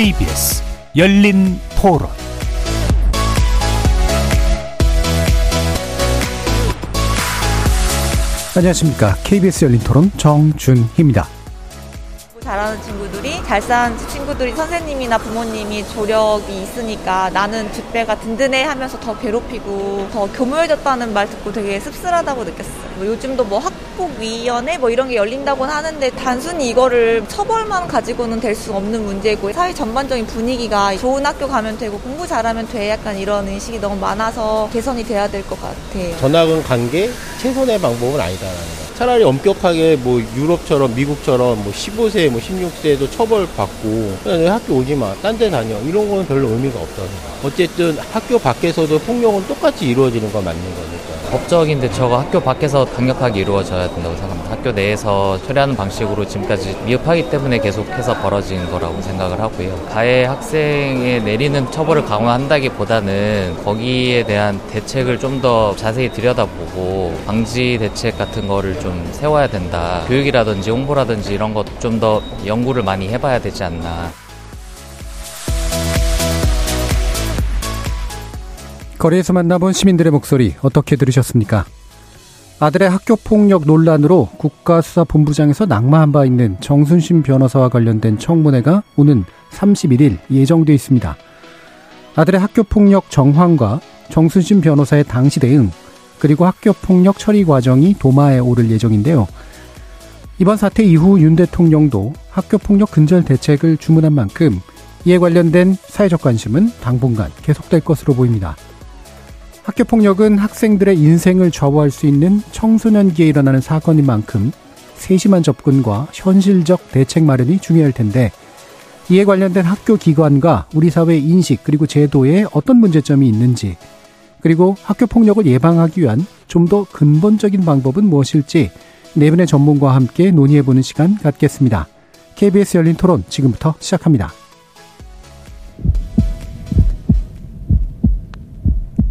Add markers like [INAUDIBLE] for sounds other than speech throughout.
KBS 열린 토론 안녕하십니까. KBS 열린 토론 정준희입니다. 잘하는 친구들이 잘 사는 친구들이 선생님이나 부모님이 조력이 있으니까 나는 뒷배가 든든해 하면서 더 괴롭히고 더 교묘해졌다는 말 듣고 되게 씁쓸하다고 느꼈어요. 뭐 요즘도 뭐 학 폭위원회 뭐 이런 게 열린다고는 하는데 단순히 이거를 처벌만 가지고는 될 수 없는 문제고 사회 전반적인 분위기가 좋은 학교 가면 되고 공부 잘하면 돼 약간 이런 인식이 너무 많아서 개선이 돼야 될 것 같아요. 전학은 간게 최선의 방법은 아니다라는 거. 차라리 엄격하게 뭐 유럽처럼 미국처럼 뭐 15세 뭐 16세도 처벌받고 학교 오지 마. 딴 데 다녀. 이런 거는 별로 의미가 없어서. 어쨌든 학교 밖에서도 폭력은 똑같이 이루어지는 건 맞는 거니까. 법적인 대처가 학교 밖에서 강력하게 이루어져야 된다고 생각합니다. 학교 내에서 처리하는 방식으로 지금까지 미흡하기 때문에 계속해서 벌어진 거라고 생각을 하고요. 가해 학생에 내리는 처벌을 강화한다기보다는 거기에 대한 대책을 좀 더 자세히 들여다보고 방지 대책 같은 거를 좀 세워야 된다. 교육이라든지 홍보라든지 이런 것 좀 더 연구를 많이 해봐야 되지 않나. 거리에서 만나본 시민들의 목소리 어떻게 들으셨습니까? 아들의 학교 폭력 논란으로 국가수사본부장에서 낙마한 바 있는 정순신 변호사와 관련된 청문회가 오는 31일 예정돼 있습니다. 아들의 학교 폭력 정황과 정순신 변호사의 당시 대응, 그리고 학교 폭력 처리 과정이 도마에 오를 예정인데요. 이번 사태 이후 윤 대통령도 학교 폭력 근절 대책을 주문한 만큼 이에 관련된 사회적 관심은 당분간 계속될 것으로 보입니다. 학교 폭력은 학생들의 인생을 좌우할 수 있는 청소년기에 일어나는 사건인 만큼 세심한 접근과 현실적 대책 마련이 중요할 텐데 이에 관련된 학교 기관과 우리 사회의 인식 그리고 제도에 어떤 문제점이 있는지 그리고 학교 폭력을 예방하기 위한 좀 더 근본적인 방법은 무엇일지 네 분의 전문가와 함께 논의해보는 시간 갖겠습니다. KBS 열린 토론 지금부터 시작합니다.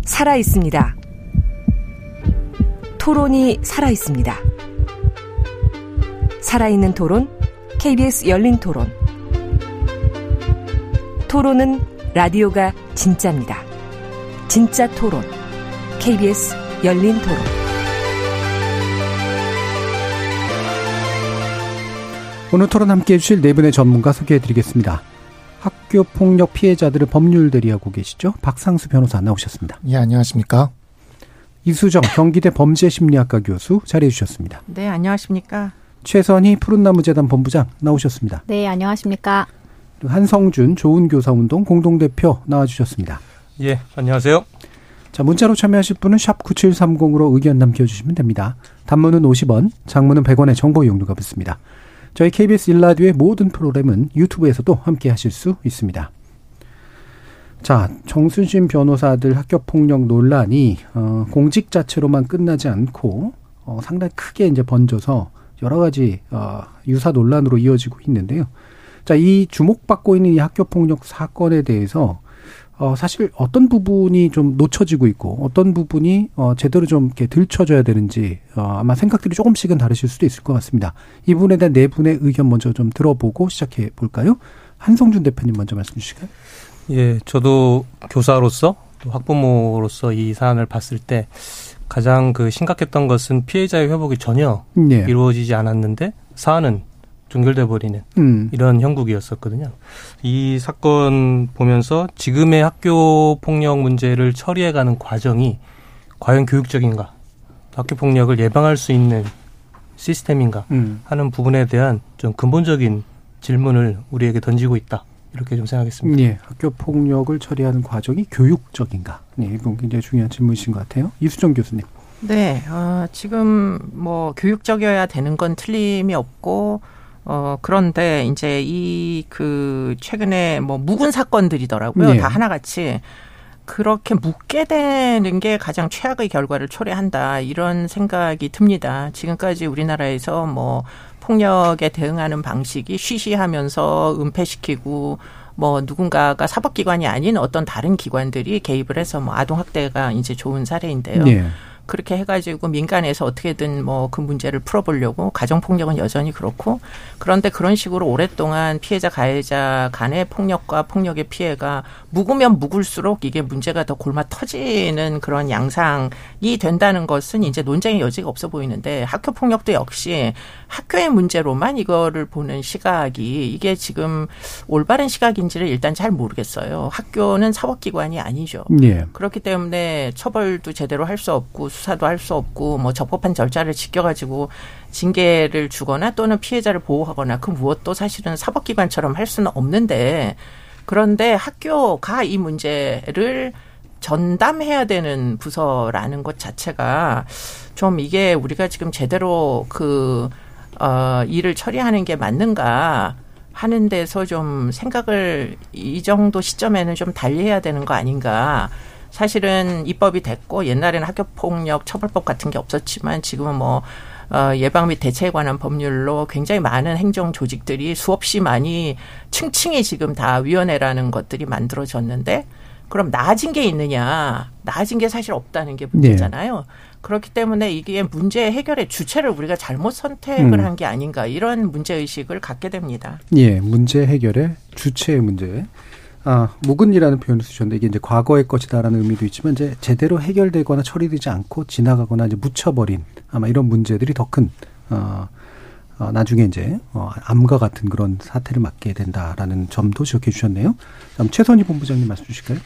살아 있습니다. 토론이 살아 있습니다. 살아있는 토론, KBS 열린 토론. 토론은 라디오가 진짜입니다. 진짜 토론, KBS 열린 토론. 오늘 토론 함께 해주실 네 분의 전문가 소개해 드리겠습니다. 학교 폭력 피해자들을 법률 대리하고 계시죠? 박상수 변호사 나오셨습니다. 예, 안녕하십니까? 이수정 경기대 범죄심리학과 교수 자리해 주셨습니다. 네, 안녕하십니까? 최선희 푸른나무재단 본부장 나오셨습니다. 네, 안녕하십니까? 한성준 좋은교사운동 공동대표 나와주셨습니다. 예, 안녕하세요. 자, 문자로 참여하실 분은 샵 9730으로 의견 남겨주시면 됩니다. 단문은 50원, 장문은 100원의 정보 이용료가 붙습니다. 저희 KBS 일라디오의 모든 프로그램은 유튜브에서도 함께 하실 수 있습니다. 자, 정순신 변호사들 학교폭력 논란이, 어, 공직 자체로만 끝나지 않고, 어, 상당히 크게 이제 번져서 여러 가지, 어, 유사 논란으로 이어지고 있는데요. 자, 이 주목받고 있는 이 학교폭력 사건에 대해서 어, 사실 어떤 부분이 좀 놓쳐지고 있고 어떤 부분이 어, 제대로 좀 이렇게 들춰져야 되는지 어, 아마 생각들이 조금씩은 다르실 수도 있을 것 같습니다. 이 부분에 대한 네 분의 의견 먼저 좀 들어보고 시작해 볼까요? 한성준 대표님 먼저 말씀 주실까요? 예, 저도 교사로서 또 학부모로서 이 사안을 봤을 때 가장 그 심각했던 것은 피해자의 회복이 전혀 네. 이루어지지 않았는데 사안은 종결돼 버리는 음. 이런 형국이었었거든요. 이 사건 보면서 지금의 학교 폭력 문제를 처리해가는 과정이 과연 교육적인가, 학교 폭력을 예방할 수 있는 시스템인가 음. 하는 부분에 대한 좀 근본적인 질문을 우리에게 던지고 있다. 이렇게 좀 생각했습니다. 네, 학교 폭력을 처리하는 과정이 교육적인가? 네, 이건 굉장히 중요한 질문이신 것 같아요. 이수정 교수님. 네, 어, 지금 뭐 교육적이어야 되는 건 틀림이 없고 어, 그런데 이제 이 그 최근에 뭐 묵은 사건들이더라고요. 네. 다 하나같이. 그렇게 묻게 되는 게 가장 최악의 결과를 초래한다. 이런 생각이 듭니다. 지금까지 우리나라에서 뭐 폭력에 대응하는 방식이 쉬쉬하면서 은폐시키고 뭐 누군가가 사법기관이 아닌 어떤 다른 기관들이 개입을 해서 뭐 아동학대가 이제 좋은 사례인데요. 네. 그렇게 해가지고 민간에서 어떻게든 뭐 그 문제를 풀어보려고 가정폭력은 여전히 그렇고 그런데 그런 식으로 오랫동안 피해자 가해자 간의 폭력과 폭력의 피해가 묵으면 묵을수록 이게 문제가 더 골마 터지는 그런 양상이 된다는 것은 이제 논쟁의 여지가 없어 보이는데 학교 폭력도 역시 학교의 문제로만 이거를 보는 시각이 이게 지금 올바른 시각인지를 일단 잘 모르겠어요. 학교는 사법기관이 아니죠. 예. 그렇기 때문에 처벌도 제대로 할 수 없고 수사도 할 수 없고 뭐 적법한 절차를 지켜가지고 징계를 주거나 또는 피해자를 보호하거나 그 무엇도 사실은 사법기관처럼 할 수는 없는데 그런데 학교가 이 문제를 전담해야 되는 부서라는 것 자체가 좀 이게 우리가 지금 제대로 그, 어, 일을 처리하는 게 맞는가 하는 데서 좀 생각을 이 정도 시점에는 좀 달리해야 되는 거 아닌가. 사실은 입법이 됐고 옛날에는 학교폭력 처벌법 같은 게 없었지만 지금은 뭐 어, 예방 및 대체에 관한 법률로 굉장히 많은 행정 조직들이 수없이 많이 층층이 지금 다 위원회라는 것들이 만들어졌는데 그럼 나아진 게 있느냐? 나아진 게 사실 없다는 게 문제잖아요. 네. 그렇기 때문에 이게 문제 해결의 주체를 우리가 잘못 선택을 음. 한게 아닌가 이런 문제 의식을 갖게 됩니다. 예, 문제 해결의 주체의 문제. 아, 묵은이라는 표현을 쓰셨는데 이게 이제 과거의 것이다라는 의미도 있지만 이제 제대로 해결되거나 처리되지 않고 지나가거나 이제 묻혀버린 아마 이런 문제들이 더 큰, 어, 어, 나중에 이제, 어, 암과 같은 그런 사태를 맞게 된다라는 점도 지적해 주셨네요. 다음 최선희 본부장님 말씀 주실까요?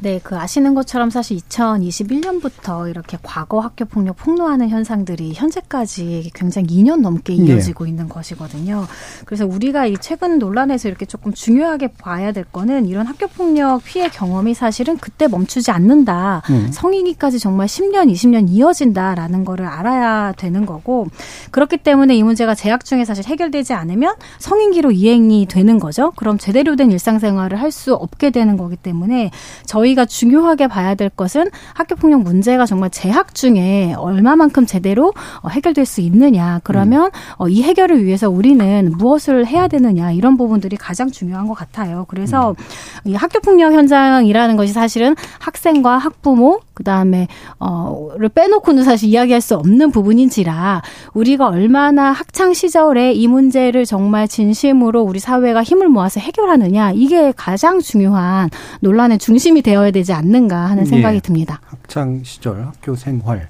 네, 그 아시는 것처럼 사실 2021년부터 이렇게 과거 학교 폭력 폭로하는 현상들이 현재까지 굉장히 2년 넘게 예. 이어지고 네. 있는 것이거든요. 그래서 우리가 이 최근 논란에서 이렇게 조금 중요하게 봐야 될 거는 이런 학교 폭력 피해 경험이 사실은 그때 멈추지 않는다. 음. 성인기까지 정말 10년, 20년 이어진다라는 거를 알아야 되는 거고 그렇기 때문에 이 문제가 재학 중에 사실 해결되지 않으면 성인기로 이행이 되는 거죠. 그럼 제대로 된 일상생활을 할 수 없게 되는 거기 때문에 저희 저희가 중요하게 봐야 될 것은 학교폭력 문제가 정말 재학 중에 얼마만큼 제대로 어, 해결될 수 있느냐. 그러면 음. 이 해결을 위해서 우리는 무엇을 해야 되느냐. 이런 부분들이 가장 중요한 것 같아요. 그래서 음. 이 학교폭력 현장이라는 것이 사실은 학생과 학부모, 그 다음에, 어,를 빼놓고는 사실 이야기할 수 없는 부분인지라 우리가 얼마나 학창 시절에 이 문제를 정말 진심으로 우리 사회가 힘을 모아서 해결하느냐. 이게 가장 중요한 논란의 중심이 되어 되어야 되지 않는가 하는 생각이 예. 듭니다. 학창 시절 학교 생활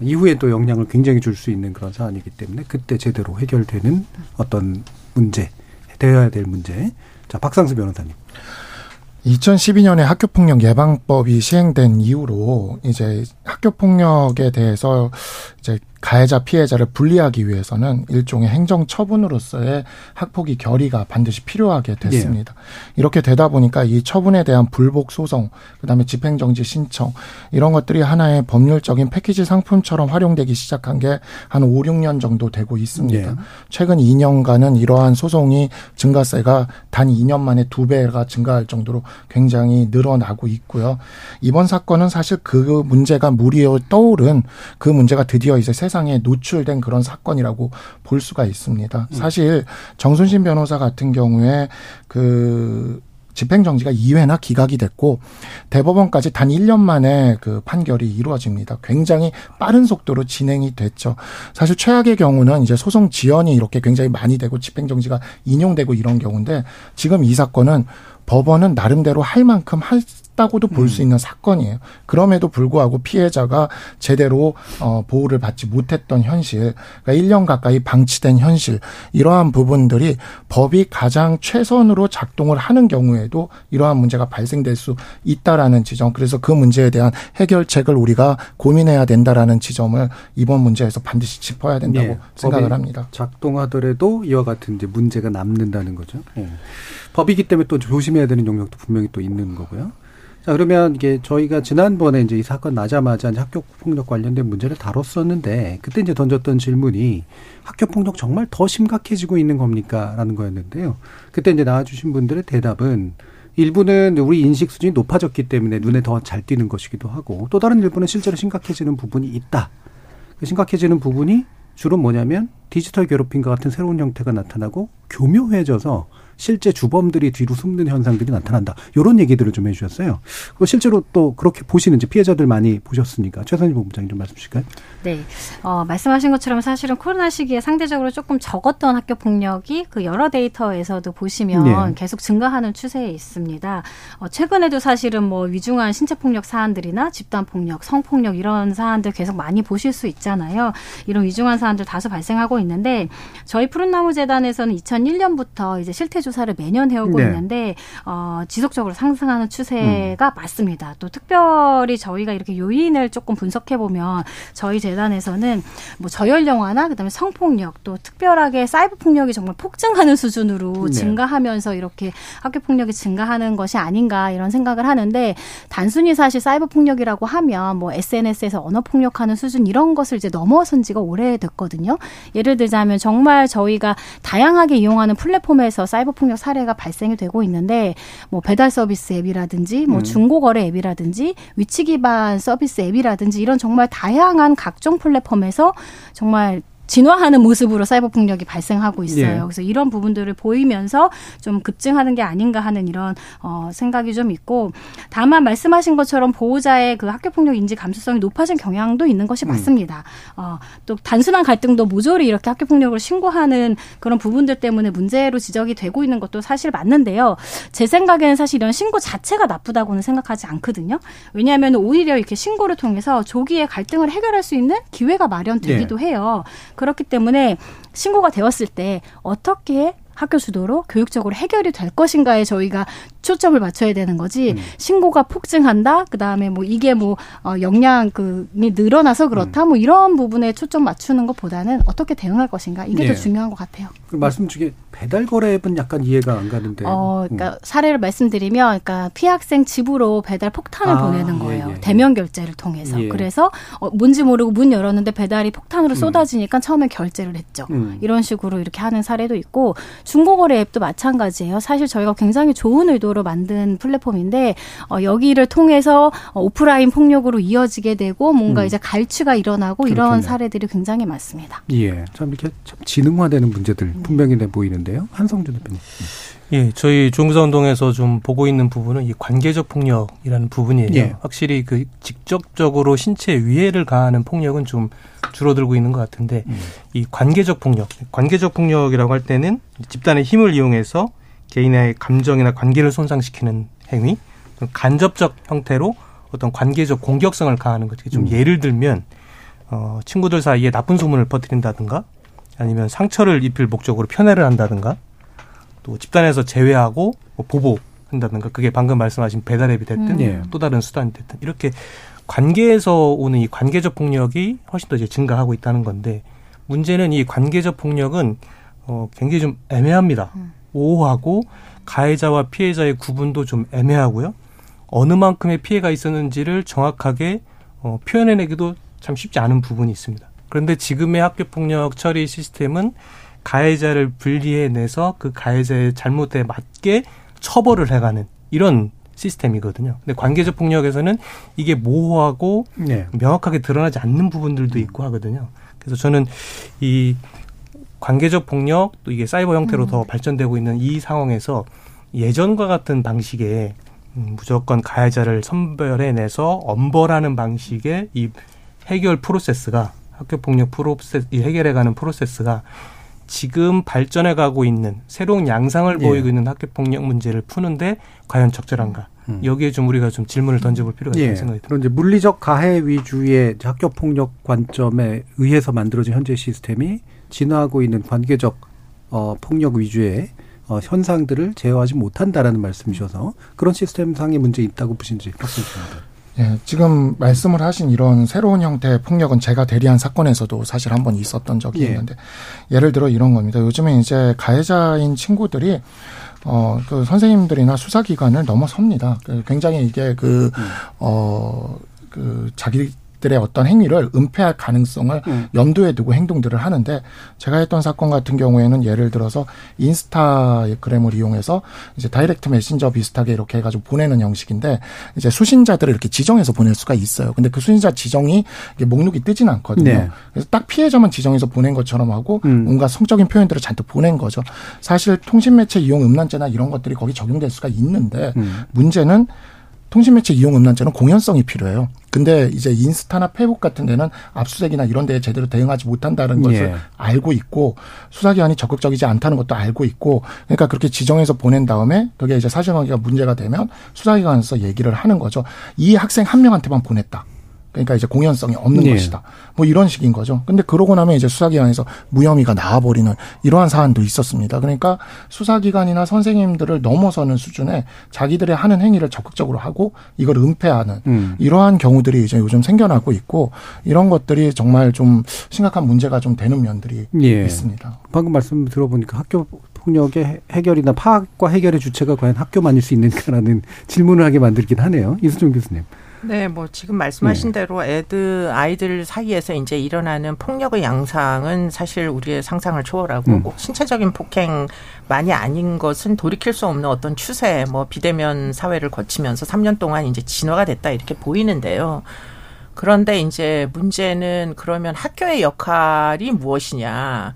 이후에 또 영향을 굉장히 줄 수 있는 그런 사안이기 때문에 그때 제대로 해결되는 어떤 문제 되어야 될 문제. 자 박상수 변호사님. 2012년에 학교폭력 예방법이 시행된 이후로 이제 학교폭력에 대해서 이제 가해자 피해자를 분리하기 위해서는 일종의 행정 처분으로서의 학폭위 결의가 반드시 필요하게 됐습니다. 예. 이렇게 되다 보니까 이 처분에 대한 불복 소송, 그다음에 집행정지 신청 이런 것들이 하나의 법률적인 패키지 상품처럼 활용되기 시작한 게 한 5, 6년 정도 되고 있습니다. 예. 최근 2년간은 이러한 소송이 증가세가 단 2년 만에 두 배가 증가할 정도로 굉장히 늘어나고 있고요. 이번 사건은 사실 그 문제가 무리에 떠오른 그 문제가 드디어 이제 세상 세상에 노출된 그런 사건이라고 볼 수가 있습니다. 음. 사실 정순신 변호사 같은 경우에 그 집행정지가 2회나 기각이 됐고 대법원까지 단 1년 만에 그 판결이 이루어집니다. 굉장히 빠른 속도로 진행이 됐죠. 사실 최악의 경우는 이제 소송 지연이 이렇게 굉장히 많이 되고 집행정지가 인용되고 이런 경우인데 지금 이 사건은 법원은 나름대로 할 만큼 할 했다고도 볼수 음. 있는 사건이에요. 그럼에도 불구하고 피해자가 제대로 어, 보호를 받지 못했던 현실, 그러니까 1년 가까이 방치된 현실, 이러한 부분들이 법이 가장 최선으로 작동을 하는 경우에도 이러한 문제가 발생될 수 있다라는 지점. 그래서 그 문제에 대한 해결책을 우리가 고민해야 된다라는 지점을 이번 문제에서 반드시 짚어야 된다고 네. 생각을 합니다. 작동하더라도 이와 같은 이제 문제가 남는다는 거죠. 네. 법이기 때문에 또 조심해야 되는 영역도 분명히 또 있는 거고요. 자, 그러면 이게 저희가 지난번에 이제 이 사건 나자마자 이제 학교 폭력 관련된 문제를 다뤘었는데 그때 이제 던졌던 질문이 학교 폭력 정말 더 심각해지고 있는 겁니까? 라는 거였는데요. 그때 이제 나와주신 분들의 대답은 일부는 우리 인식 수준이 높아졌기 때문에 눈에 더 잘 띄는 것이기도 하고 또 다른 일부는 실제로 심각해지는 부분이 있다. 그 심각해지는 부분이 주로 뭐냐면 디지털 괴롭힘과 같은 새로운 형태가 나타나고 교묘해져서 실제 주범들이 뒤로 숨는 현상들이 나타난다. 이런 얘기들을 좀 해주셨어요. 실제로 또 그렇게 보시는지 피해자들 많이 보셨으니까 최선희 본부장님 좀 말씀 주실까요? 네, 어, 말씀하신 것처럼 사실은 코로나 시기에 상대적으로 조금 적었던 학교 폭력이 그 여러 데이터에서도 보시면 네. 계속 증가하는 추세에 있습니다. 어, 최근에도 사실은 뭐 위중한 신체 폭력 사안들이나 집단 폭력, 성폭력 이런 사안들 계속 많이 보실 수 있잖아요. 이런 위중한 사안들 다수 발생하고 있는데 저희 푸른나무 재단에서는 2001년부터 이제 실태 조사를 매년 해오고 네. 있는데 어, 지속적으로 상승하는 추세가 음. 맞습니다. 또 특별히 저희가 이렇게 요인을 조금 분석해 보면 저희 재단에서는 뭐 저열 영화나 그다음에 성폭력 또 특별하게 사이버 폭력이 정말 폭증하는 수준으로 네. 증가하면서 이렇게 학교 폭력이 증가하는 것이 아닌가 이런 생각을 하는데 단순히 사실 사이버 폭력이라고 하면 뭐 SNS에서 언어 폭력하는 수준 이런 것을 이제 넘어선 지가 오래됐거든요. 예를 들자면 정말 저희가 다양하게 이용하는 플랫폼에서 사이버 폭력 사례가 발생이 되고 있는데 뭐 배달 서비스 앱이라든지 뭐 음. 중고거래 앱이라든지 위치 기반 서비스 앱이라든지 이런 정말 다양한 각종 플랫폼에서 정말 진화하는 모습으로 사이버 폭력이 발생하고 있어요. 예. 그래서 이런 부분들을 보이면서 좀 급증하는 게 아닌가 하는 이런 어 생각이 좀 있고 다만 말씀하신 것처럼 보호자의 그 학교 폭력 인지 감수성이 높아진 경향도 있는 것이 음. 맞습니다. 어, 또 단순한 갈등도 모조리 이렇게 학교 폭력을 신고하는 그런 부분들 때문에 문제로 지적이 되고 있는 것도 사실 맞는데요. 제 생각에는 사실 이런 신고 자체가 나쁘다고는 생각하지 않거든요. 왜냐하면 오히려 이렇게 신고를 통해서 조기에 갈등을 해결할 수 있는 기회가 마련되기도 예. 해요. 그렇기 때문에 신고가 되었을 때 어떻게 학교 주도로 교육적으로 해결이 될 것인가에 저희가 초점을 맞춰야 되는 거지 음. 신고가 폭증한다 그다음에 뭐 이게 뭐 어, 역량 그이 늘어나서 그렇다 음. 뭐 이런 부분에 초점 맞추는 것보다는 어떻게 대응할 것인가 이게 네. 더 중요한 것 같아요. 그 말씀 중에 배달 거래앱은 약간 이해가 안 가는데. 어, 그러니까 음. 사례를 말씀드리면, 그러니까 피학생 집으로 배달 폭탄을 아, 보내는 거예요. 예, 예. 대면 결제를 통해서. 예. 그래서 어, 뭔지 모르고 문 열었는데 배달이 폭탄으로 음. 쏟아지니까 처음에 결제를 했죠. 음. 이런 식으로 이렇게 하는 사례도 있고 중고거래 앱도 마찬가지예요. 사실 저희가 굉장히 좋은 의도로 만든 플랫폼인데 어, 여기를 통해서 어, 오프라인 폭력으로 이어지게 되고 뭔가 음. 이제 갈취가 일어나고 그렇겠네. 이런 사례들이 굉장히 많습니다. 예, 참 이렇게 참 지능화되는 문제들 음. 분명히 내 보이는. 있는데요. 한성준 대표님. 예, 저희 종사운동에서 좀 보고 있는 부분은 이 관계적 폭력이라는 부분이에요. 예. 확실히 그 직접적으로 신체 위해를 가하는 폭력은 좀 줄어들고 있는 것 같은데 음. 이 관계적 폭력, 관계적 폭력이라고 할 때는 집단의 힘을 이용해서 개인의 감정이나 관계를 손상시키는 행위, 간접적 형태로 어떤 관계적 공격성을 가하는 것. 좀 음. 예를 들면 어, 친구들 사이에 나쁜 소문을 퍼뜨린다든가 아니면 상처를 입힐 목적으로 편애를 한다든가 또 집단에서 제외하고 뭐 보복한다든가 그게 방금 말씀하신 배달앱이 됐든 음. 예. 또 다른 수단이 됐든 이렇게 관계에서 오는 이 관계적 폭력이 훨씬 더 이제 증가하고 있다는 건데 문제는 이 관계적 폭력은 어 굉장히 좀 애매합니다. 음. 오하고 가해자와 피해자의 구분도 좀 애매하고요. 어느 만큼의 피해가 있었는지를 정확하게 어 표현해내기도 참 쉽지 않은 부분이 있습니다. 그런데 지금의 학교폭력 처리 시스템은 가해자를 분리해내서 그 가해자의 잘못에 맞게 처벌을 해가는 이런 시스템이거든요. 근데 관계적 폭력에서는 이게 모호하고 네. 명확하게 드러나지 않는 부분들도 있고 하거든요. 그래서 저는 이 관계적 폭력 또 이게 사이버 형태로 음. 더 발전되고 있는 이 상황에서 예전과 같은 방식의 음, 무조건 가해자를 선별해내서 엄벌하는 방식의 이 해결 프로세스가 학교 폭력 프로세스 해결해가는 프로세스가 지금 발전해 가고 있는 새로운 양상을 예. 보이고 있는 학교 폭력 문제를 푸는데 과연 적절한가? 음. 여기에 좀 우리가 좀 질문을 던져볼 필요가 있다는 예. 생각이 듭니다. 그런 이제 물리적 가해 위주의 학교 폭력 관점에 의해서 만들어진 현재 시스템이 진화하고 있는 관계적 어, 폭력 위주의 어, 현상들을 제어하지 못한다라는 말씀이셔서 그런 시스템상의 문제 있다고 보신지 주십니다. 예, 지금 말씀을 하신 이런 새로운 형태의 폭력은 제가 대리한 사건에서도 사실 한 번 있었던 적이 예. 있는데 예를 들어 이런 겁니다. 요즘에 이제 가해자인 친구들이 어, 그 선생님들이나 수사기관을 넘어섭니다. 그 굉장히 이게 그, 음. 어, 그 자기 자기들의 어떤 행위를 은폐할 가능성을 음. 염두에 두고 행동들을 하는데 제가 했던 사건 같은 경우에는 예를 들어서 인스타그램을 이용해서 이제 다이렉트 메신저 비슷하게 이렇게 해가지고 보내는 형식인데 이제 수신자들을 이렇게 지정해서 보낼 수가 있어요. 근데 그 수신자 지정이 목록이 뜨진 않거든요. 네. 그래서 딱 피해자만 지정해서 보낸 것처럼 하고 음. 뭔가 성적인 표현들을 잔뜩 보낸 거죠. 사실 통신매체 이용 음란죄나 이런 것들이 거기 적용될 수가 있는데 음. 문제는 통신매체 이용 음란죄는 공연성이 필요해요. 근데 이제 인스타나 페북 같은 데는 압수색이나 이런 데에 제대로 대응하지 못한다는 것을 예. 알고 있고 수사기관이 적극적이지 않다는 것도 알고 있고 그러니까 그렇게 지정해서 보낸 다음에 그게 이제 사실관계가 문제가 되면 수사기관에서 얘기를 하는 거죠. 이 학생 한 명한테만 보냈다. 그러니까 이제 공연성이 없는 네. 것이다. 뭐 이런 식인 거죠. 근데 그러고 나면 이제 수사기관에서 무혐의가 나와버리는 이러한 사안도 있었습니다. 그러니까 수사기관이나 선생님들을 넘어서는 수준의 자기들의 하는 행위를 적극적으로 하고 이걸 은폐하는 음. 이러한 경우들이 이제 요즘 생겨나고 있고 이런 것들이 정말 좀 심각한 문제가 좀 되는 면들이 예. 있습니다. 방금 말씀 들어보니까 학교 폭력의 해결이나 파악과 해결의 주체가 과연 학교만일 수 있는가라는 [LAUGHS] 질문을 하게 만들긴 하네요. 이수종 교수님. 네, 뭐 지금 말씀하신 네. 대로 애들 아이들 사이에서 이제 일어나는 폭력의 양상은 사실 우리의 상상을 초월하고 음. 신체적인 폭행만이 아닌 것은 돌이킬 수 없는 어떤 추세, 뭐 비대면 사회를 거치면서 3년 동안 이제 진화가 됐다 이렇게 보이는데요. 그런데 이제 문제는 그러면 학교의 역할이 무엇이냐?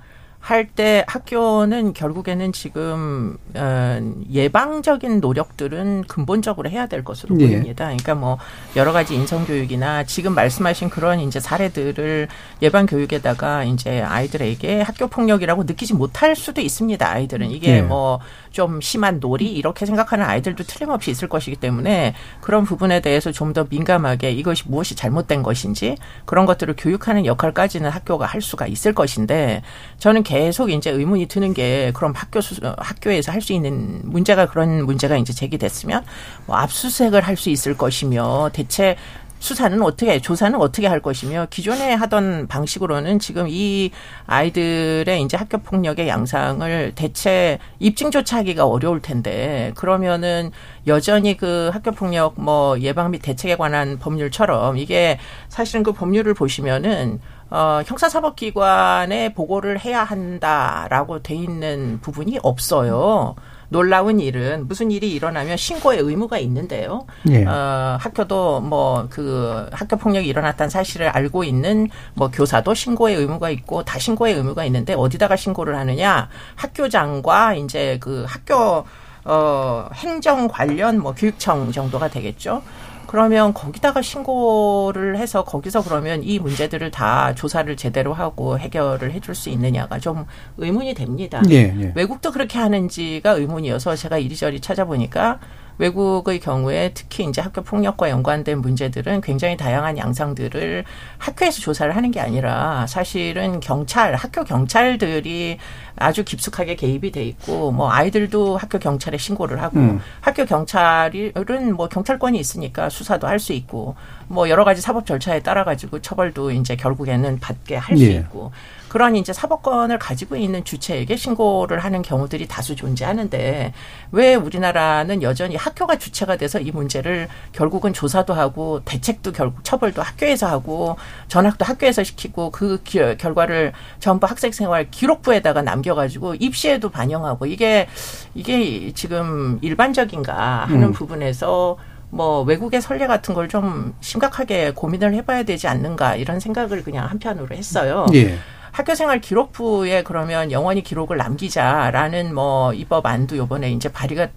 할 때 학교는 결국에는 지금 어, 예방적인 노력들은 근본적으로 해야 될 것으로 네. 보입니다. 그러니까 뭐 여러 가지 인성 교육이나 지금 말씀하신 그런 이제 사례들을 예방 교육에다가 이제 아이들에게 학교 폭력이라고 느끼지 못할 수도 있습니다. 아이들은 이게 네. 뭐좀 심한 놀이 이렇게 생각하는 아이들도 틀림없이 있을 것이기 때문에 그런 부분에 대해서 좀 더 민감하게 이것이 무엇이 잘못된 것인지 그런 것들을 교육하는 역할까지는 학교가 할 수가 있을 것인데 저는 계속 이제 의문이 드는 게 그럼 학교 수, 학교에서 할 수 있는 문제가 그런 문제가 이제 제기됐으면 뭐 압수수색을 할 수 있을 것이며 대체 수사는 어떻게 조사는 어떻게 할 것이며 기존에 하던 방식으로는 지금 이 아이들의 이제 학교 폭력의 양상을 대체 입증조차 하기가 어려울 텐데 그러면은 여전히 그 학교 폭력 뭐 예방 및 대책에 관한 법률처럼 이게 사실은 그 법률을 보시면은 어, 형사사법기관에 보고를 해야 한다라고 돼 있는 부분이 없어요. 놀라운 일은 무슨 일이 일어나면 신고의 의무가 있는데요. 예. 어, 학교도 뭐 그 학교 폭력이 일어났다는 사실을 알고 있는 뭐 교사도 신고의 의무가 있고 다 신고의 의무가 있는데 어디다가 신고를 하느냐? 학교장과 이제 그 학교 어 행정 관련 뭐 교육청 정도가 되겠죠. 그러면 거기다가 신고를 해서 거기서 그러면 이 문제들을 다 조사를 제대로 하고 해결을 해줄 수 있느냐가 좀 의문이 됩니다. 예, 예. 외국도 그렇게 하는지가 의문이어서 제가 이리저리 찾아보니까 외국의 경우에 특히 이제 학교 폭력과 연관된 문제들은 굉장히 다양한 양상들을 학교에서 조사를 하는 게 아니라 사실은 경찰, 학교 경찰들이 아주 깊숙하게 개입이 돼 있고 뭐 아이들도 학교 경찰에 신고를 하고 음. 학교 경찰은 뭐 경찰권이 있으니까 수사도 할 수 있고 뭐 여러 가지 사법 절차에 따라 가지고 처벌도 이제 결국에는 받게 할수 예. 있고 그런 이제 사법권을 가지고 있는 주체에게 신고를 하는 경우들이 다수 존재하는데 왜 우리나라는 여전히 학교가 주체가 돼서 이 문제를 결국은 조사도 하고 대책도 결국 처벌도 학교에서 하고 전학도 학교에서 시키고 그 결과를 전부 학생 생활 기록부에다가 남겨가지고 입시에도 반영하고 이게 이게 지금 일반적인가 하는 음. 부분에서 뭐 외국의 선례 같은 걸 좀 심각하게 고민을 해봐야 되지 않는가 이런 생각을 그냥 한편으로 했어요. 예. 학교생활 기록부에 그러면 영원히 기록을 남기자라는 뭐 입법안도 요번에 이제 발의가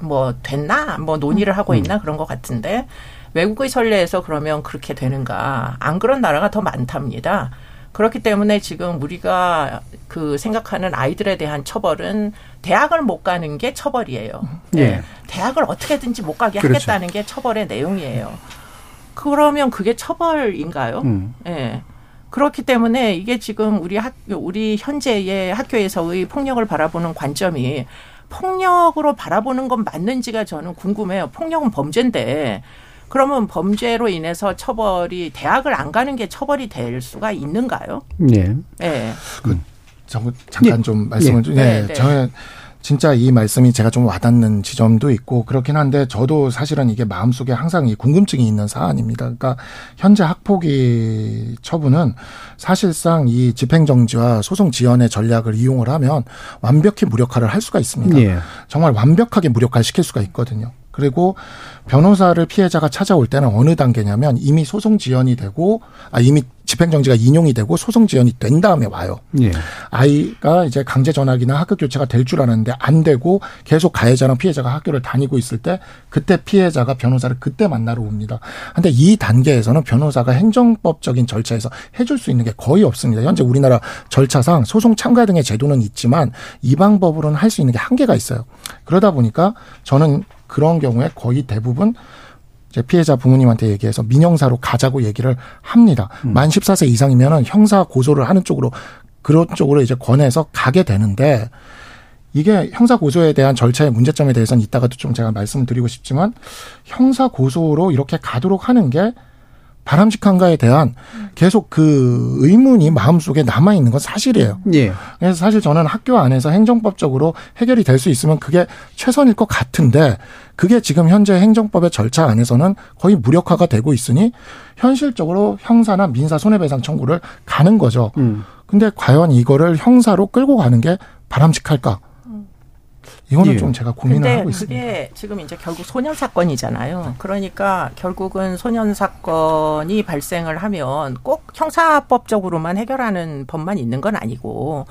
뭐 됐나 뭐 논의를 하고 음. 있나 그런 것 같은데 외국의 선례에서 그러면 그렇게 되는가 안 그런 나라가 더 많답니다. 그렇기 때문에 지금 우리가 그 생각하는 아이들에 대한 처벌은 대학을 못 가는 게 처벌이에요. 예. 네. 대학을 어떻게든지 못 가게 그렇죠. 하겠다는 게 처벌의 내용이에요. 그러면 그게 처벌인가요? 음. 예. 그렇기 때문에 이게 지금 우리 학 우리 현재의 학교에서의 폭력을 바라보는 관점이 폭력으로 바라보는 건 맞는지가 저는 궁금해요. 폭력은 범죄인데 그러면 범죄로 인해서 처벌이 대학을 안 가는 게 처벌이 될 수가 있는가요? 네. 네. 그, 잠깐 좀 말씀을 좀. 네. 네. 저는 진짜 이 말씀이 제가 좀 와닿는 지점도 있고 그렇긴 한데 저도 사실은 이게 마음속에 항상 이 궁금증이 있는 사안입니다. 그러니까 현재 학폭위 처분은 사실상 이 집행정지와 소송 지연의 전략을 이용을 하면 완벽히 무력화를 할 수가 있습니다. 예. 정말 완벽하게 무력화를 시킬 수가 있거든요. 그리고 변호사를 피해자가 찾아올 때는 어느 단계냐면 이미 소송 지연이 되고 아 이미 집행정지가 인용이 되고 소송 지연이 된 다음에 와요. 예. 아이가 이제 강제 전학이나 학교 교체가 될 줄 아는데 안 되고 계속 가해자랑 피해자가 학교를 다니고 있을 때 그때 피해자가 변호사를 그때 만나러 옵니다. 근데 이 단계에서는 변호사가 행정법적인 절차에서 해줄 수 있는 게 거의 없습니다. 현재 우리나라 절차상 소송 참가 등의 제도는 있지만 이 방법으로는 할 수 있는 게 한계가 있어요. 그러다 보니까 저는 그런 경우에 거의 대부분 이제 피해자 부모님한테 얘기해서 민형사로 가자고 얘기를 합니다. 음. 만 14세 이상이면은 형사 고소를 하는 쪽으로 그런 쪽으로 이제 권해서 가게 되는데 이게 형사 고소에 대한 절차의 문제점에 대해서는 이따가도 좀 제가 말씀드리고 싶지만 형사 고소로 이렇게 가도록 하는 게 바람직한가에 대한 계속 그 의문이 마음속에 남아 있는 건 사실이에요. 예. 그래서 사실 저는 학교 안에서 행정법적으로 해결이 될 수 있으면 그게 최선일 것 같은데 그게 지금 현재 행정법의 절차 안에서는 거의 무력화가 되고 있으니 현실적으로 형사나 민사 손해배상 청구를 가는 거죠. 음. 근데 과연 이거를 형사로 끌고 가는 게 바람직할까? 이거는 예. 좀 제가 고민을 하고 있습니다. 그게 지금 이제 결국 소년 사건이잖아요. 그러니까 결국은 소년 사건이 발생을 하면 꼭 형사법적으로만 해결하는 법만 있는 건 아니고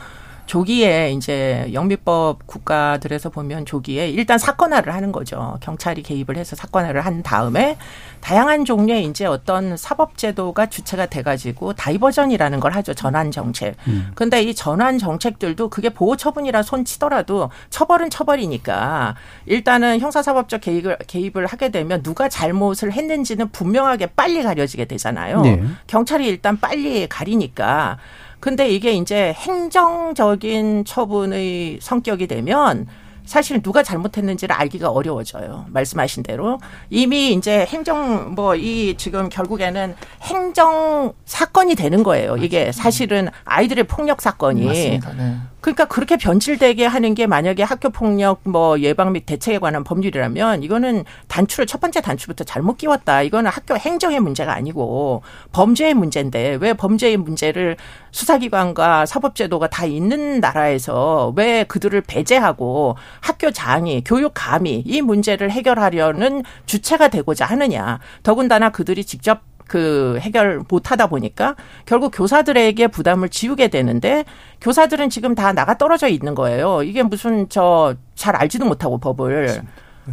조기에 이제 영미법 국가들에서 보면 조기에 일단 사건화를 하는 거죠. 경찰이 개입을 해서 사건화를 한 다음에 다양한 종류의 이제 어떤 사법 제도가 주체가 돼가지고 다이버전이라는 걸 하죠. 전환 정책. 음. 근데 이 전환 정책들도 그게 보호 처분이라 손 치더라도 처벌은 처벌이니까 일단은 형사사법적 개입을 개입을 하게 되면 누가 잘못을 했는지는 분명하게 빨리 가려지게 되잖아요. 네. 경찰이 일단 빨리 가리니까 근데 이게 이제 행정적인 처분의 성격이 되면 사실 누가 잘못했는지를 알기가 어려워져요. 말씀하신 대로 이미 이제 행정 뭐 이 지금 결국에는 행정 사건이 되는 거예요. 이게 사실은 아이들의 폭력 사건이 맞습니다. 네. 그러니까 그렇게 변질되게 하는 게 만약에 학교 폭력 뭐 예방 및 대책에 관한 법률이라면 이거는 단추를 첫 번째 단추부터 잘못 끼웠다. 이거는 학교 행정의 문제가 아니고 범죄의 문제인데 왜 범죄의 문제를 수사기관과 사법제도가 다 있는 나라에서 왜 그들을 배제하고 학교 장이 교육 감이 이 문제를 해결하려는 주체가 되고자 하느냐. 더군다나 그들이 직접 그 해결 못 하다 보니까 결국 교사들에게 부담을 지우게 되는데 교사들은 지금 다 나가 떨어져 있는 거예요. 이게 무슨 저 잘 알지도 못하고 법을.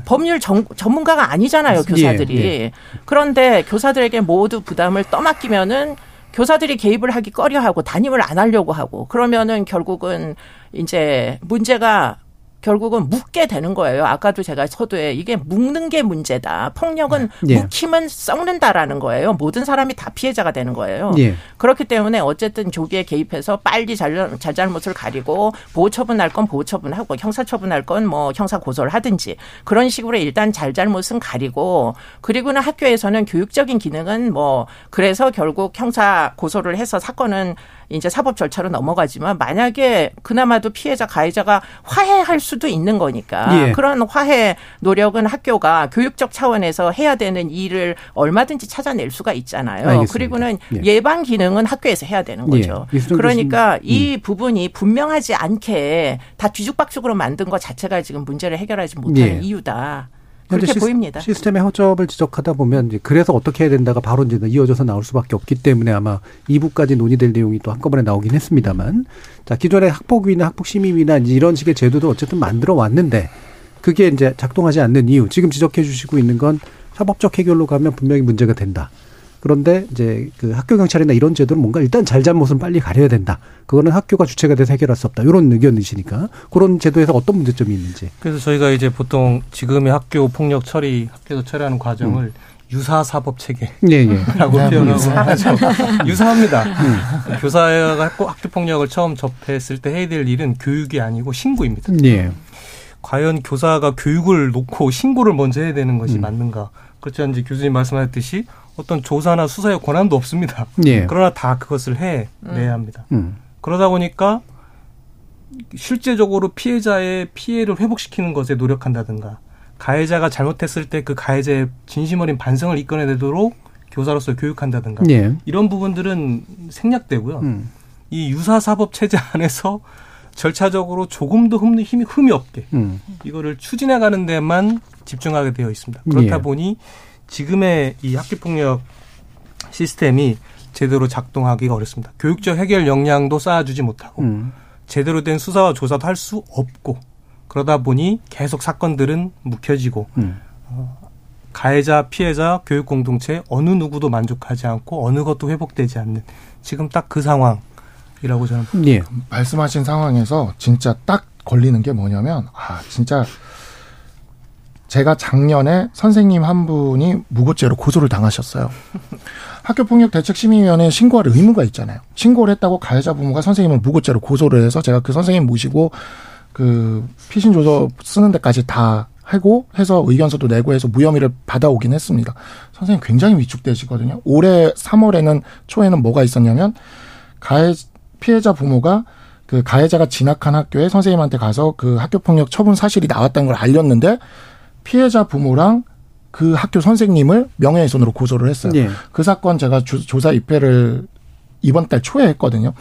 법률 전, 전문가가 아니잖아요, 교사들이. 예, 예. 그런데 교사들에게 모두 부담을 떠맡기면은 교사들이 개입을 하기 꺼려하고 담임을 안 하려고 하고 그러면은 결국은 이제 문제가 결국은 묻게 되는 거예요. 아까도 제가 서두에 이게 묵는 게 문제다. 폭력은 예. 묵히면 썩는다라는 거예요. 모든 사람이 다 피해자가 되는 거예요. 예. 그렇기 때문에 어쨌든 조기에 개입해서 빨리 잘, 잘잘못을 가리고 보호 처분할 건 보호 처분하고 형사 처분할 건 뭐 형사 고소를 하든지 그런 식으로 일단 잘잘못은 가리고 그리고는 학교에서는 교육적인 기능은 뭐 그래서 결국 형사 고소를 해서 사건은 이제 사법 절차로 넘어가지만 만약에 그나마도 피해자 가해자가 화해할 수도 있는 거니까 예. 그런 화해 노력은 학교가 교육적 차원에서 해야 되는 일을 얼마든지 찾아낼 수가 있잖아요. 알겠습니다. 그리고는 예. 방 기능은 학교에서 해야 되는 거죠. 예. 그러니까 이 음. 부분이 분명하지 않게 다 뒤죽박죽으로 만든 것 자체가 지금 문제를 해결하지 못하는 예. 이유다. 그렇게 시스, 보입니다. 시스템의 허점을 지적하다 보면 이제 그래서 어떻게 해야 된다가 바로 이제 이어져서 나올 수밖에 없기 때문에 아마 2부까지 논의될 내용이 또 한꺼번에 나오긴 했습니다만 자 기존의 학폭위나 학폭심의위나 이런 식의 제도도 어쨌든 만들어 왔는데 그게 이제 작동하지 않는 이유 지금 지적해 주시고 있는 건 사법적 해결로 가면 분명히 문제가 된다. 그런데 이제 그 학교 경찰이나 이런 제도는 뭔가 일단 잘잘못은 빨리 가려야 된다. 그거는 학교가 주체가 돼서 해결할 수 없다. 이런 의견이시니까 그런 제도에서 어떤 문제점이 있는지. 그래서 저희가 이제 보통 지금의 학교 폭력 처리, 학교에서 처리하는 과정을 음. 유사 사법 체계라고 예, 예. 표현하고 하죠. 유사합니다. 음. 교사가 학교, 학교 폭력을 처음 접했을 때 해야 될 일은 교육이 아니고 신고입니다. 예. 과연 교사가 교육을 놓고 신고를 먼저 해야 되는 것이 음. 맞는가? 그렇지 않은지 교수님 말씀하셨듯이 어떤 조사나 수사의 권한도 없습니다. 예. 그러나 다 그것을 해내야 음. 합니다. 음. 그러다 보니까 실제적으로 피해자의 피해를 회복시키는 것에 노력한다든가 가해자가 잘못했을 때 그 가해자의 진심 어린 반성을 이끌어내도록 교사로서 교육한다든가 예. 이런 부분들은 생략되고요. 음. 이 유사 사법 체제 안에서 절차적으로 조금도 흠이, 힘이 흠이 없게 음. 이거를 추진해 가는 데만 집중하게 되어 있습니다. 그렇다 예. 보니 지금의 이 학교 폭력 시스템이 제대로 작동하기가 어렵습니다. 교육적 해결 역량도 쌓아주지 못하고 음. 제대로 된 수사와 조사도 할 수 없고 그러다 보니 계속 사건들은 묵혀지고 음. 어, 가해자, 피해자, 교육 공동체 어느 누구도 만족하지 않고 어느 것도 회복되지 않는 지금 딱 그 상황이라고 저는 예. 말씀하신 상황에서 진짜 딱 걸리는 게 뭐냐면 아 진짜 제가 작년에 선생님 한 분이 무고죄로 고소를 당하셨어요. [LAUGHS] 학교폭력 대책심의위원회에 신고할 의무가 있잖아요. 신고를 했다고 가해자 부모가 선생님을 무고죄로 고소를 해서 제가 그 선생님 모시고 그 피신 조서 쓰는 데까지 다 하고 해서 의견서도 내고 해서 무혐의를 받아오긴 했습니다. 선생님 굉장히 위축되시거든요. 올해 3월에는 초에는 뭐가 있었냐면 가해 피해자 부모가 그 가해자가 진학한 학교에 선생님한테 가서 그 학교 폭력 처분 사실이 나왔다는 걸 알렸는데 피해자 부모랑 그 학교 선생님을 명예훼손으로 고소를 했어요. 예. 그 사건 제가 조 사 입회를 이번 달 초에 했거든요.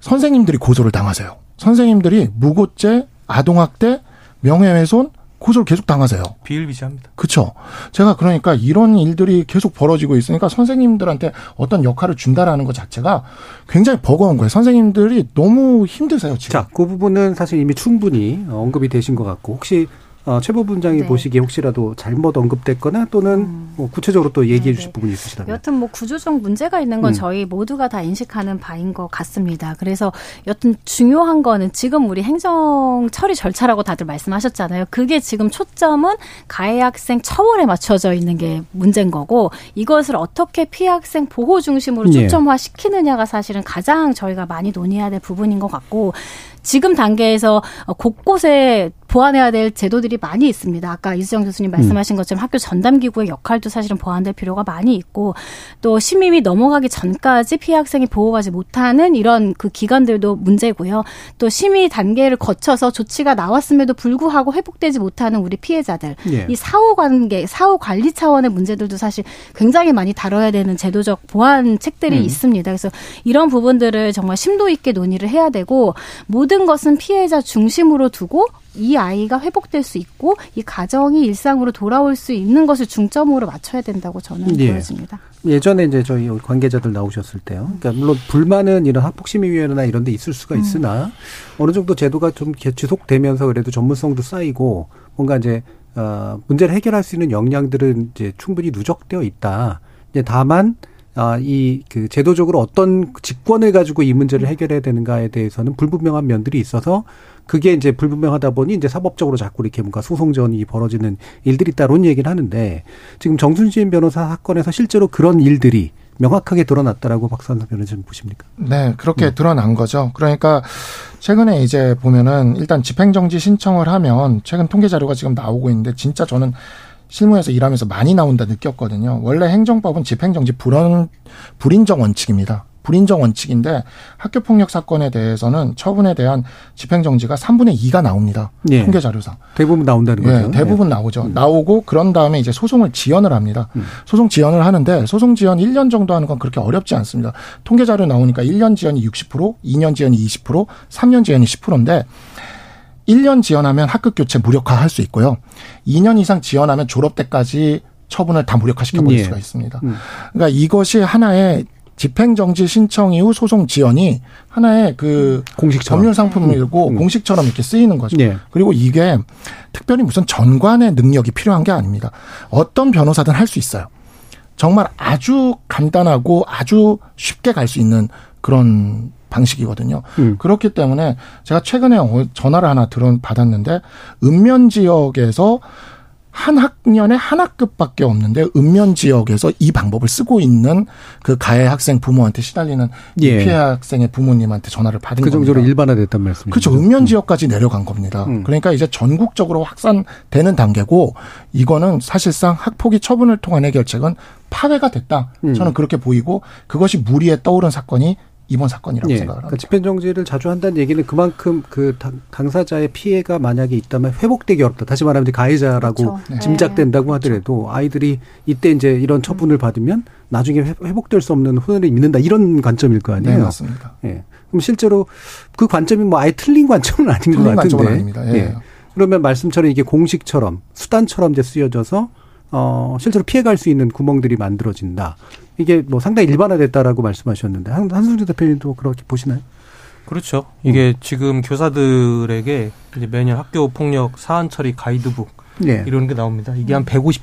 선생님들이 고소를 당하세요. 선생님들이 무고죄, 아동학대, 명예훼손 고소를 계속 당하세요. 비일비재합니다. 그렇죠. 제가 그러니까 이런 일들이 계속 벌어지고 있으니까 선생님들한테 어떤 역할을 준다라는 것 자체가 굉장히 버거운 거예요. 선생님들이 너무 힘드세요 지금. 자, 그 부분은 사실 이미 충분히 언급이 되신 것 같고 혹시 어, 최 부분장이 네. 보시기에 혹시라도 잘못 언급됐거나 또는 음. 뭐 구체적으로 또 얘기해 네 주실 부분이 있으시다면. 여튼 뭐 구조적 문제가 있는 건 음. 저희 모두가 다 인식하는 바인 것 같습니다. 그래서 여튼 중요한 거는 지금 우리 행정 처리 절차라고 다들 말씀하셨잖아요. 그게 지금 초점은 가해 학생 처벌에 맞춰져 있는 게 문제인 거고 이것을 어떻게 피해 학생 보호 중심으로 예. 초점화 시키느냐가 사실은 가장 저희가 많이 논의해야 될 부분인 것 같고 지금 단계에서 곳곳에 보완해야 될 제도들이 많이 있습니다. 아까 이수정 교수님 말씀하신 음. 것처럼 학교 전담 기구의 역할도 사실은 보완될 필요가 많이 있고 또 심의위 넘어가기 전까지 피해 학생이 보호하지 못하는 이런 그 기관들도 문제고요. 또 심의 단계를 거쳐서 조치가 나왔음에도 불구하고 회복되지 못하는 우리 피해자들 예. 이 사후 관계, 사후 관리 차원의 문제들도 사실 굉장히 많이 다뤄야 되는 제도적 보완책들이 음. 있습니다. 그래서 이런 부분들을 정말 심도 있게 논의를 해야 되고 모든 것은 피해자 중심으로 두고 이 아이가 회복될 수 있고 이 가정이 일상으로 돌아올 수 있는 것을 중점으로 맞춰야 된다고 저는 예. 보여집니다. 예전에 이제 저희 관계자들 나오셨을 때요. 그러니까 물론 불만은 이런 학폭심의위원회나 이런 데 있을 수가 있으나 음. 어느 정도 제도가 좀 지속되면서 그래도 전문성도 쌓이고 뭔가 이제 어 문제를 해결할 수 있는 역량들은 이제 충분히 누적되어 있다. 이제 다만 아, 이, 그, 제도적으로 어떤 직권을 가지고 이 문제를 해결해야 되는가에 대해서는 불분명한 면들이 있어서 그게 이제 불분명하다 보니 이제 사법적으로 자꾸 이렇게 뭔가 소송전이 벌어지는 일들이 있다는 얘기를 하는데 지금 정순신 변호사 사건에서 실제로 그런 일들이 명확하게 드러났다라고 박사님 변호사님 보십니까? 네, 그렇게 네. 드러난 거죠. 그러니까 최근에 이제 보면은 일단 집행정지 신청을 하면 최근 통계 자료가 지금 나오고 있는데 진짜 저는 실무에서 일하면서 많이 나온다 느꼈거든요. 원래 행정법은 집행정지 불원, 불인정 원칙입니다. 불인정 원칙인데 학교 폭력 사건에 대해서는 처분에 대한 집행 정지가 3분의 2가 나옵니다. 예. 통계 자료상. 대부분 나온다는 예, 거죠. 예, 대부분 예. 나오죠. 음. 나오고 그런 다음에 이제 소송을 지연을 합니다. 음. 소송 지연을 하는데 소송 지연 1년 정도 하는 건 그렇게 어렵지 않습니다. 통계 자료 나오니까 1년 지연이 60%, 2년 지연이 20%, 3년 지연이 10%인데 1년 지연하면 학급 교체 무력화할 수 있고요. 2년 이상 지연하면 졸업 때까지 처분을 다 무력화시켜 버릴 예. 수가 있습니다. 음. 그러니까 이것이 하나의 집행정지 신청 이후 소송 지연이 하나의 그 공식처럼. 법률 상품이고 음. 공식처럼 이렇게 쓰이는 거죠. 예. 그리고 이게 특별히 무슨 전관의 능력이 필요한 게 아닙니다. 어떤 변호사든 할 수 있어요. 정말 아주 간단하고 아주 쉽게 갈 수 있는 그런 방식이거든요. 음. 그렇기 때문에 제가 최근에 어, 전화를 하나 들어 받았는데 읍면 지역에서 한 학년에 한 학급밖에 없는데 읍면 지역에서 이 방법을 쓰고 있는 그 가해 학생 부모한테 시달리는 예. 피해 학생의 부모님한테 전화를 받은 그 정도로 겁니다. 일반화됐단 말씀이죠. 그렇죠. 읍면 음. 지역까지 내려간 겁니다. 음. 그러니까 이제 전국적으로 확산되는 단계고 이거는 사실상 학폭위 처분을 통한 해결책은 파회가 됐다. 음. 저는 그렇게 보이고 그것이 무리에 떠오른 사건이 이번 사건이라고 예, 생각을 합니다. 그러니까 집행 정지를 자주 한다는 얘기는 그만큼 그 당사자의 피해가 만약에 있다면 회복되기 어렵다. 다시 말하면 가해자라고 그렇죠. 짐작된다고 네. 하더라도 아이들이 이때 이제 이런 처분을 받으면 나중에 회복될 수 없는 후회를 믿는다 이런 관점일 거 아니에요. 네, 맞습니다. 예. 그럼 실제로 그 관점이 뭐 아예 틀린 관점은 아닌 틀린 것 같은데. 아닙니다. 예. 예. 그러면 말씀처럼 이게 공식처럼 수단처럼 이제 쓰여져서 어 실제로 피해갈 수 있는 구멍들이 만들어진다. 이게 뭐 상당히 일반화됐다라고 말씀하셨는데 한, 한승주 대표님도 그렇게 보시나요? 그렇죠. 이게 음. 지금 교사들에게 이제 매년 학교 폭력 사안 처리 가이드북 네. 이런 게 나옵니다. 이게 한 150,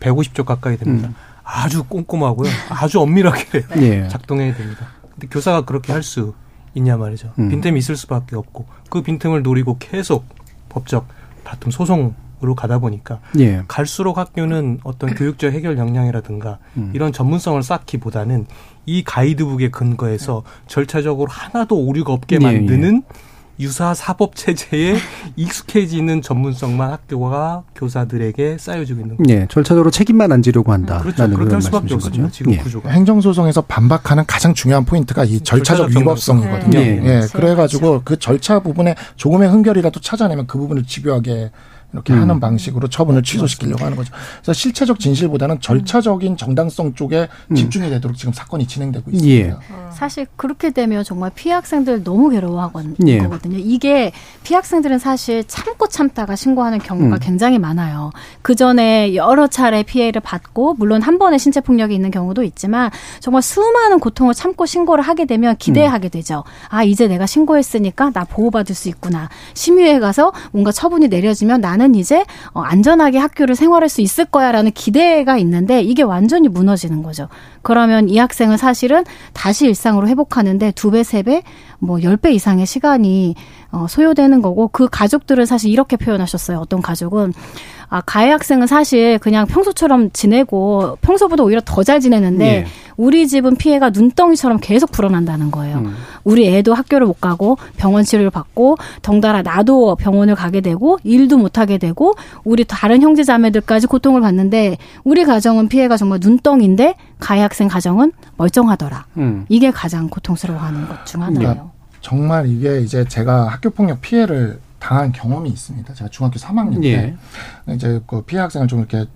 150조 가까이 됩니다. 음. 아주 꼼꼼하고요. 아주 엄밀하게 [LAUGHS] 네. 작동해야 됩니다. 근데 교사가 그렇게 할 수 있냐 말이죠. 음. 빈틈이 있을 수밖에 없고 그 빈틈을 노리고 계속 법적 다툼 소송 으로 가다 보니까 예. 갈수록 학교는 어떤 교육적 해결 역량이라든가 음. 이런 전문성을 쌓기보다는 이 가이드북에 근거해서 절차적으로 하나도 오류가 없게 예, 만드는 예. 유사 사법 체제에 [LAUGHS] 익숙해지는 전문성만 학교가 교사들에게 쌓여주고 있는 거죠. 예, 절차적으로 책임만 안 지려고 한다. 그렇죠. 그렇게 할 수밖에 없습니다. 지금 예. 구조가. 행정소송에서 반박하는 가장 중요한 포인트가 이 절차적, 절차적 위법성이거든요. 예, 예. 그래가지고 그 절차 부분에 조금의 흥결이라도 찾아내면 그 부분을 집요하게 이렇게 음. 하는 방식으로 처분을 취소시키려고 하는 거죠. 그래서 실체적 진실보다는 절차적인 정당성 쪽에 음. 집중이 되도록 지금 사건이 진행되고 있습니다. 예. 사실 그렇게 되면 정말 피해 학생들 너무 괴로워하거든요. 예. 이게 피해 학생들은 사실 참고 참다가 신고하는 경우가 음. 굉장히 많아요. 그 전에 여러 차례 피해를 받고 물론 한 번의 신체 폭력이 있는 경우도 있지만 정말 수많은 고통을 참고 신고를 하게 되면 기대하게 되죠. 아 이제 내가 신고했으니까 나 보호받을 수 있구나. 심의에 가서 뭔가 처분이 내려지면 나 나는 이제 어, 안전하게 학교를 생활할 수 있을 거야라는 기대가 있는데 이게 완전히 무너지는 거죠. 그러면 이 학생은 사실은 다시 일상으로 회복하는데 두 배, 세 배, 뭐 열 배 이상의 시간이 어, 소요되는 거고 그 가족들은 사실 이렇게 표현하셨어요. 어떤 가족은 아, 가해 학생은 사실 그냥 평소처럼 지내고 평소보다 오히려 더 잘 지내는데 예. 우리 집은 피해가 눈덩이처럼 계속 불어난다는 거예요. 음. 우리 애도 학교를 못 가고 병원 치료를 받고 덩달아 나도 병원을 가게 되고 일도 못 하게 되고 우리 다른 형제 자매들까지 고통을 받는데 우리 가정은 피해가 정말 눈덩인데 가해 학생 가정은 멀쩡하더라. 음. 이게 가장 고통스러워하는 것 중 하나예요. 그러니까 정말 이게 이제 제가 학교 폭력 피해를 당한 경험이 있습니다. 제가 중학교 3학년 때 예. 이제 그 피해 학생을 좀 이렇게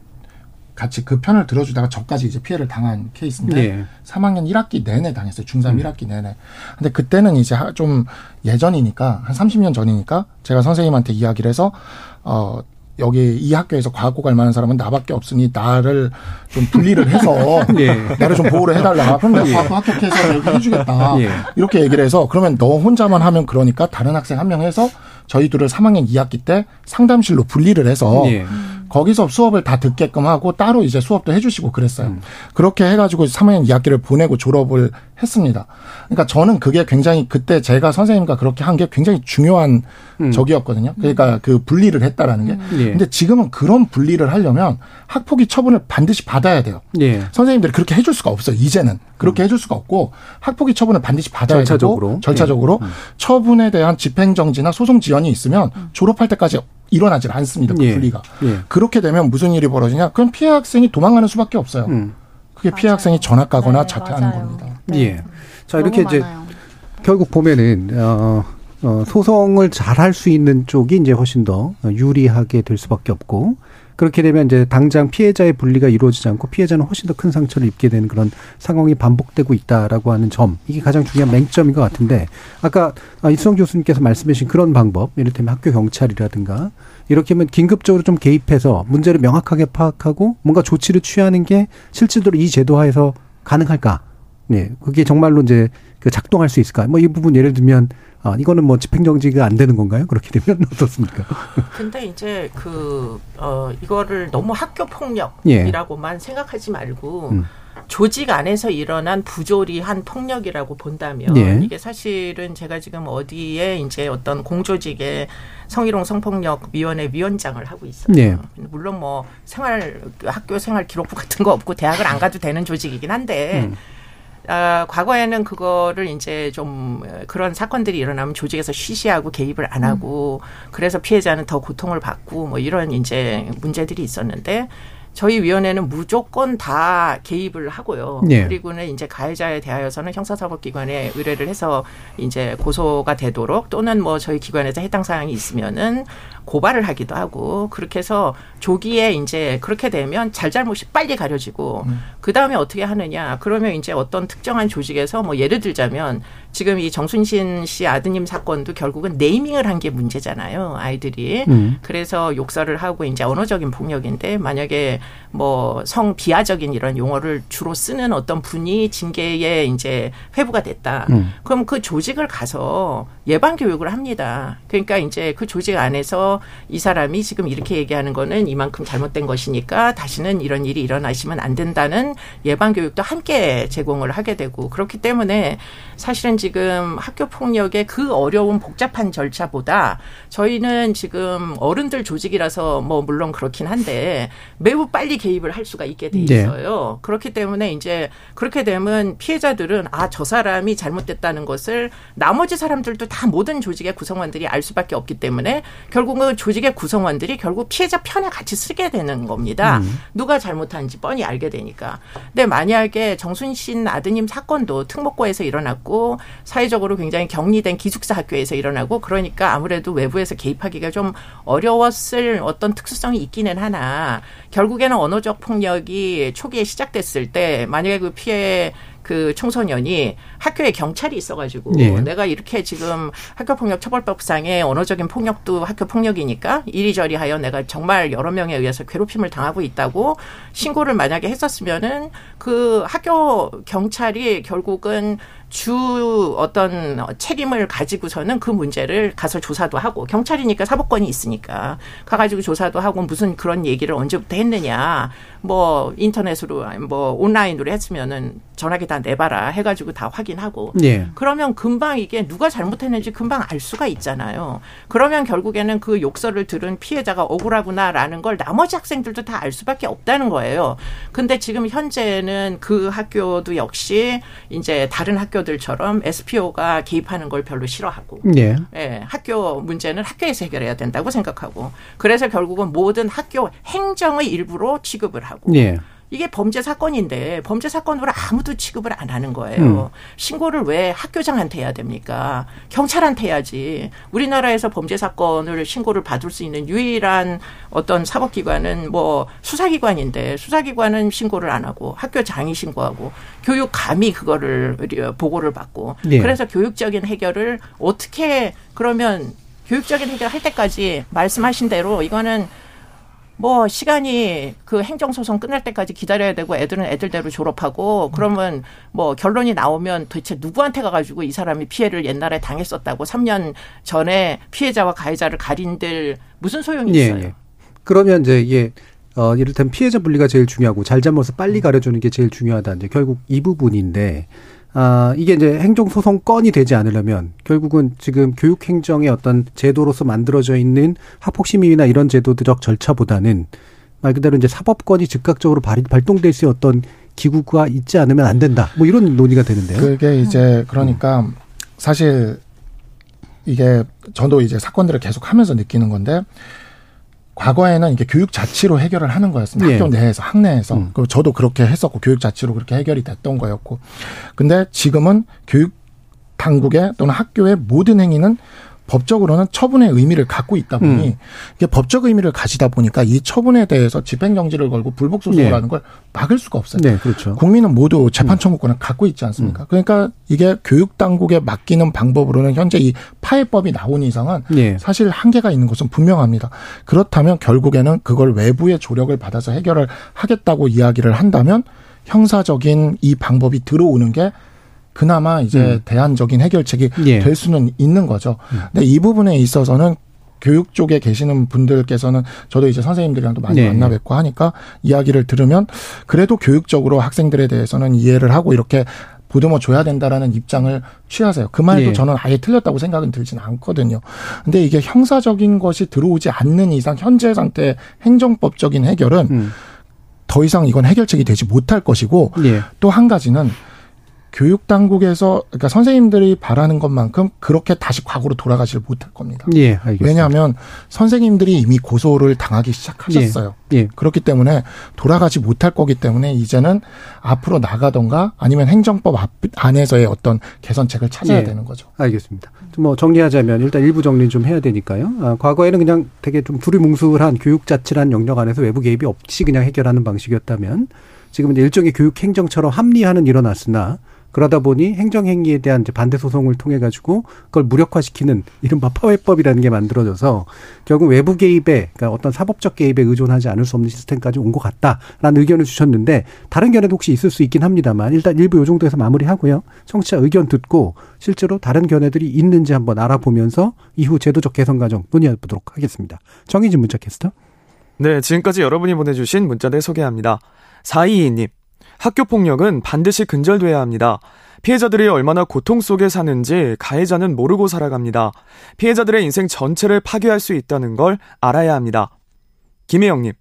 같이 그 편을 들어주다가 저까지 이제 피해를 당한 케이스인데 예. 3학년 1학기 내내 당했어요. 중3 음. 1학기 내내. 근데 그때는 이제 좀 예전이니까 한 30년 전이니까 제가 선생님한테 이야기를 해서 어 여기 이 학교에서 과거 갈 만한 사람은 나밖에 없으니 나를 좀 분리를 해서 [LAUGHS] 예. 나를 좀 보호를 해달라. 그럼 내가 예. 과거 합격해서 여기 해주겠다. 예. 이렇게 얘기를 해서 그러면 너 혼자만 하면 그러니까 다른 학생 한 명 해서 저희들을 3학년 2학기 때 상담실로 분리를 해서 예. 거기서 수업을 다 듣게끔 하고 따로 이제 수업도 해주시고 그랬어요. 음. 그렇게 해가지고 3학년 2학기를 보내고 졸업을 했습니다. 그러니까 저는 그게 굉장히 그때 제가 선생님과 그렇게 한 게 굉장히 중요한 음. 적이었거든요. 그러니까 그 분리를 했다라는 게. 음. 예. 근데 지금은 그런 분리를 하려면 학폭위 처분을 반드시 받아야 돼요. 예. 선생님들이 그렇게 해줄 수가 없어요. 이제는 그렇게 음. 해줄 수가 없고 학폭위 처분을 반드시 받아야 절차적으로. 되고 절차적으로 예. 음. 처분에 대한 집행정지나 소송 지연이 있으면 음. 졸업할 때까지 일어나질 않습니다. 그 예. 분리가. 예. 그렇게 되면 무슨 일이 벌어지냐? 그럼 피해 학생이 도망가는 수밖에 없어요. 음. 그게 피해 맞아요. 학생이 전학 가거나 네, 자퇴하는 맞아요. 겁니다. 네. 예. 자 이렇게 이제 많아요. 결국 보면은 어, 어 소송을 잘 할 수 있는 쪽이 이제 훨씬 더 유리하게 될 수밖에 없고 그렇게 되면 이제 당장 피해자의 분리가 이루어지지 않고 피해자는 훨씬 더 큰 상처를 입게 되는 그런 상황이 반복되고 있다라고 하는 점 이게 가장 중요한 맹점인 것 같은데 아까 이수성 교수님께서 말씀하신 그런 방법 이를테면 학교 경찰이라든가 이렇게 하면 긴급적으로 좀 개입해서 문제를 명확하게 파악하고 뭔가 조치를 취하는 게 실질적으로 이 제도 하에서 가능할까? 네, 그게 정말로 이제 그 작동할 수 있을까? 뭐 이 부분 예를 들면 아, 이거는 뭐 집행정지가 안 되는 건가요? 그렇게 되면 [LAUGHS] 어떻습니까? 근데 이제 그, 어, 이거를 너무 학교 폭력이라고만 예. 생각하지 말고, 음. 조직 안에서 일어난 부조리한 폭력이라고 본다면 예. 이게 사실은 제가 지금 어디에 이제 어떤 공조직에 성희롱 성폭력 위원회 위원장을 하고 있어요. 예. 물론 뭐 생활 학교 생활 기록부 같은 거 없고 대학을 안 가도 되는 조직이긴 한데 음. 아, 과거에는 그거를 이제 좀 그런 사건들이 일어나면 조직에서 쉬쉬하고 개입을 안 하고 음. 그래서 피해자는 더 고통을 받고 뭐 이런 이제 문제들이 있었는데 저희 위원회는 무조건 다 개입을 하고요. 예. 그리고는 이제 가해자에 대하여서는 형사사법기관에 의뢰를 해서 이제 고소가 되도록 또는 뭐 저희 기관에서 해당 사항이 있으면은 고발을 하기도 하고 그렇게 해서 조기에 이제 그렇게 되면 잘잘못이 빨리 가려지고 음. 그 다음에 어떻게 하느냐 그러면 이제 어떤 특정한 조직에서 뭐 예를 들자면 지금 이 정순신 씨 아드님 사건도 결국은 네이밍을 한 게 문제잖아요 아이들이 음. 그래서 욕설을 하고 이제 언어적인 폭력인데 만약에 뭐 성 비하적인 이런 용어를 주로 쓰는 어떤 분이 징계에 이제 회부가 됐다 음. 그럼 그 조직을 가서 예방 교육을 합니다 그러니까 이제 그 조직 안에서 이 사람이 지금 이렇게 얘기하는 거는 이만큼 잘못된 것이니까 다시는 이런 일이 일어나시면 안 된다는 예방 교육도 함께 제공을 하게 되고 그렇기 때문에 사실은 지금 학교 폭력의 그 어려운 복잡한 절차보다 저희는 지금 어른들 조직이라서 뭐 물론 그렇긴 한데 매우 빨리 개입을 할 수가 있게 돼 네. 있어요. 네. 그렇기 때문에 이제 그렇게 되면 피해자들은 아 저 사람이 잘못됐다는 것을 나머지 사람들도 다 모든 조직의 구성원들이 알 수밖에 없기 때문에 결국은 조직의 구성원들이 결국 피해자 편에 같이 쓰게 되는 겁니다. 음. 누가 잘못한지 뻔히 알게 되니까. 근데 만약에 정순신 아드님 사건도 특목고에서 일어났고 사회적으로 굉장히 격리된 기숙사 학교에서 일어나고 그러니까 아무래도 외부에서 개입하기가 좀 어려웠을 어떤 특수성이 있기는 하나 결국에는 언어적 폭력이 초기에 시작됐을 때 만약에 그 피해 그 청소년이 학교에 경찰이 있어가지고 네. 내가 이렇게 지금 학교폭력 처벌법상의 언어적인 폭력도 학교 폭력이니까 이리저리 하여 내가 정말 여러 명에 의해서 괴롭힘을 당하고 있다고 신고를 만약에 했었으면은 그 학교 경찰이 결국은 주 어떤 책임을 가지고서는 그 문제를 가서 조사도 하고 경찰이니까 사법권이 있으니까 가가지고 조사도 하고 무슨 그런 얘기를 언제부터 했느냐 뭐 인터넷으로 뭐 온라인으로 했으면은 전화기 다 내봐라 해가지고 다 확인하고 예. 그러면 금방 이게 누가 잘못했는지 금방 알 수가 있잖아요. 그러면 결국에는 그 욕설을 들은 피해자가 억울하구나라는 걸 나머지 학생들도 다 알 수밖에 없다는 거예요. 근데 지금 현재는 그 학교도 역시 이제 다른 학교들처럼 SPO가 개입하는 걸 별로 싫어하고 예. 예 학교 문제는 학교에서 해결해야 된다고 생각하고 그래서 결국은 모든 학교 행정의 일부로 취급을 하고 예. 이게 범죄 사건인데 범죄 사건으로 아무도 취급을 안 하는 거예요. 음. 신고를 왜 학교장한테 해야 됩니까? 경찰한테 해야지. 우리나라에서 범죄 사건을 신고를 받을 수 있는 유일한 어떤 사법기관은 뭐 수사기관인데 수사기관은 신고를 안 하고 학교장이 신고하고 교육감이 그거를 보고를 받고 네. 그래서 교육적인 해결을 어떻게 그러면 교육적인 해결할 때까지 말씀하신 대로 이거는 뭐 시간이 그 행정소송 끝날 때까지 기다려야 되고 애들은 애들대로 졸업하고 그러면 뭐 결론이 나오면 도대체 누구한테 가가지고 이 사람이 피해를 옛날에 당했었다고 3년 전에 피해자와 가해자를 가린들 무슨 소용이 예, 있어요? 예. 그러면 이제 이게 어 이를테면 피해자 분리가 제일 중요하고 잘잘못을 빨리 가려주는 게 제일 중요하다. 이제 결국 이 부분인데 아, 이게 이제 행정소송 건이 되지 않으려면 결국은 지금 교육행정의 어떤 제도로서 만들어져 있는 학폭심의위나 이런 제도적 절차보다는 말 그대로 이제 사법권이 즉각적으로 발, 발동될 수 있는 어떤 기구가 있지 않으면 안 된다. 뭐 이런 논의가 되는데요. 그게 이제 그러니까 사실 이게 저도 이제 사건들을 계속 하면서 느끼는 건데 과거에는 이게 교육 자치로 해결을 하는 거였습니다. 예. 학교 내에서, 학내에서. 음. 그 저도 그렇게 했었고, 교육 자치로 그렇게 해결이 됐던 거였고. 근데 지금은 교육 당국의 또는 학교의 모든 행위는 법적으로는 처분의 의미를 갖고 있다 보니 음. 이게 법적 의미를 가지다 보니까 이 처분에 대해서 집행정지를 걸고 불복 소송을 네. 하는 걸 막을 수가 없어요. 네, 그렇죠. 국민은 모두 재판 음. 청구권을 음. 갖고 있지 않습니까? 음. 그러니까 이게 교육 당국에 맡기는 방법으로는 현재 이 파해법이 나온 이상은 네. 사실 한계가 있는 것은 분명합니다. 그렇다면 결국에는 그걸 외부의 조력을 받아서 해결을 하겠다고 이야기를 한다면 형사적인 이 방법이 들어오는 게 그나마 이제 음. 대안적인 해결책이 예. 될 수는 있는 거죠. 음. 근데 이 부분에 있어서는 교육 쪽에 계시는 분들께서는 저도 이제 선생님들이랑도 많이 네. 만나 뵙고 하니까 이야기를 들으면 그래도 교육적으로 학생들에 대해서는 이해를 하고 이렇게 보듬어 줘야 된다라는 입장을 취하세요. 그 말도 네. 저는 아예 틀렸다고 생각은 들지는 않거든요. 근데 이게 형사적인 것이 들어오지 않는 이상 현재 상태 행정법적인 해결은 음. 더 이상 이건 해결책이 되지 못할 것이고 네. 또한 가지는 교육 당국에서 그러니까 선생님들이 바라는 것만큼 그렇게 다시 과거로 돌아가질 못할 겁니다. 예, 알겠습니다. 왜냐하면 선생님들이 이미 고소를 당하기 시작하셨어요. 예, 예. 그렇기 때문에 돌아가지 못할 거기 때문에 이제는 앞으로 나가던가 아니면 행정법 안에서의 어떤 개선책을 찾아야 예, 되는 거죠. 알겠습니다. 뭐 정리하자면 일단 일부 정리 좀 해야 되니까요. 아, 과거에는 그냥 되게 좀 두리뭉술한 교육 자치란 영역 안에서 외부 개입이 없이 그냥 해결하는 방식이었다면 지금은 일종의 교육 행정처럼 합리화는 일어났으나 그러다 보니 행정행위에 대한 반대 소송을 통해 가지고 그걸 무력화시키는 이른바 파회법이라는 게 만들어져서 결국 외부 개입에 그러니까 어떤 사법적 개입에 의존하지 않을 수 없는 시스템까지 온 것 같다라는 의견을 주셨는데 다른 견해도 혹시 있을 수 있긴 합니다만 일단 일부 요 정도에서 마무리하고요. 청취자 의견 듣고 실제로 다른 견해들이 있는지 한번 알아보면서 이후 제도적 개선 과정 논의해 보도록 하겠습니다. 정희진 문자 캐스터. 네, 지금까지 여러분이 보내주신 문자들 소개합니다. 422님. 학교 폭력은 반드시 근절돼야 합니다. 피해자들이 얼마나 고통 속에 사는지 가해자는 모르고 살아갑니다. 피해자들의 인생 전체를 파괴할 수 있다는 걸 알아야 합니다. 김혜영님,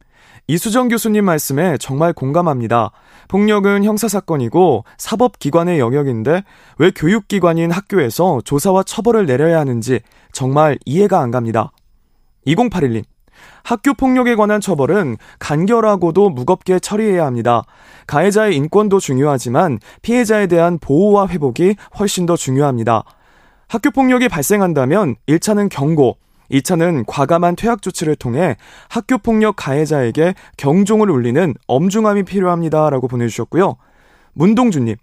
이수정 교수님 말씀에 정말 공감합니다. 폭력은 형사사건이고 사법기관의 영역인데 왜 교육기관인 학교에서 조사와 처벌을 내려야 하는지 정말 이해가 안 갑니다. 2081님, 학교 폭력에 관한 처벌은 간결하고도 무겁게 처리해야 합니다. 가해자의 인권도 중요하지만 피해자에 대한 보호와 회복이 훨씬 더 중요합니다. 학교 폭력이 발생한다면 1차는 경고, 2차는 과감한 퇴학 조치를 통해 학교 폭력 가해자에게 경종을 울리는 엄중함이 필요합니다라고 보내주셨고요. 문동주님,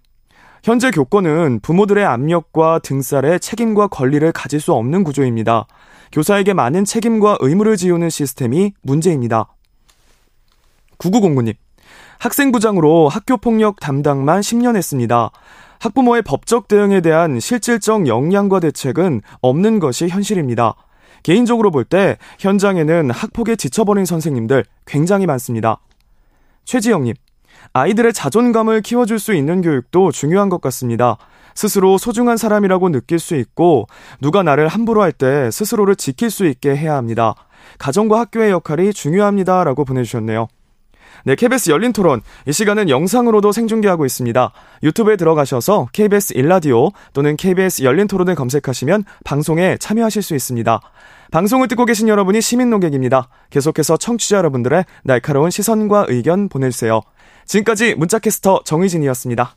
현재 교권은 부모들의 압력과 등살에 책임과 권리를 가질 수 없는 구조입니다. 교사에게 많은 책임과 의무를 지우는 시스템이 문제입니다. 9909님, 학생부장으로 학교 폭력 담당만 10년 했습니다. 학부모의 법적 대응에 대한 실질적 역량과 대책은 없는 것이 현실입니다. 개인적으로 볼 때 현장에는 학폭에 지쳐버린 선생님들 굉장히 많습니다. 최지영님, 아이들의 자존감을 키워줄 수 있는 교육도 중요한 것 같습니다. 스스로 소중한 사람이라고 느낄 수 있고 누가 나를 함부로 할 때 스스로를 지킬 수 있게 해야 합니다. 가정과 학교의 역할이 중요합니다 라고 보내주셨네요. 네, KBS 열린 토론. 이 시간은 영상으로도 생중계하고 있습니다. 유튜브에 들어가셔서 KBS 일라디오 또는 KBS 열린 토론을 검색하시면 방송에 참여하실 수 있습니다. 방송을 듣고 계신 여러분이 시민 농객입니다. 계속해서 청취자 여러분들의 날카로운 시선과 의견 보내주세요. 지금까지 문자캐스터 정의진이었습니다.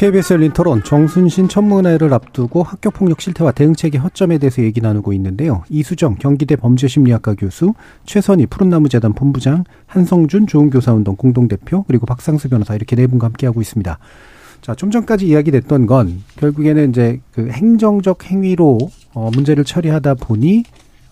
KBS 열린 토론 정순신 청문회를 앞두고 학교폭력 실태와 대응책의 허점에 대해서 얘기 나누고 있는데요. 이수정 경기대 범죄심리학과 교수, 최선희 푸른나무재단 본부장, 한성준 좋은교사운동 공동대표, 그리고 박상수 변호사 이렇게 네 분과 함께하고 있습니다. 자, 좀 전까지 이야기됐던 건 결국에는 이제 그 행정적 행위로 어, 문제를 처리하다 보니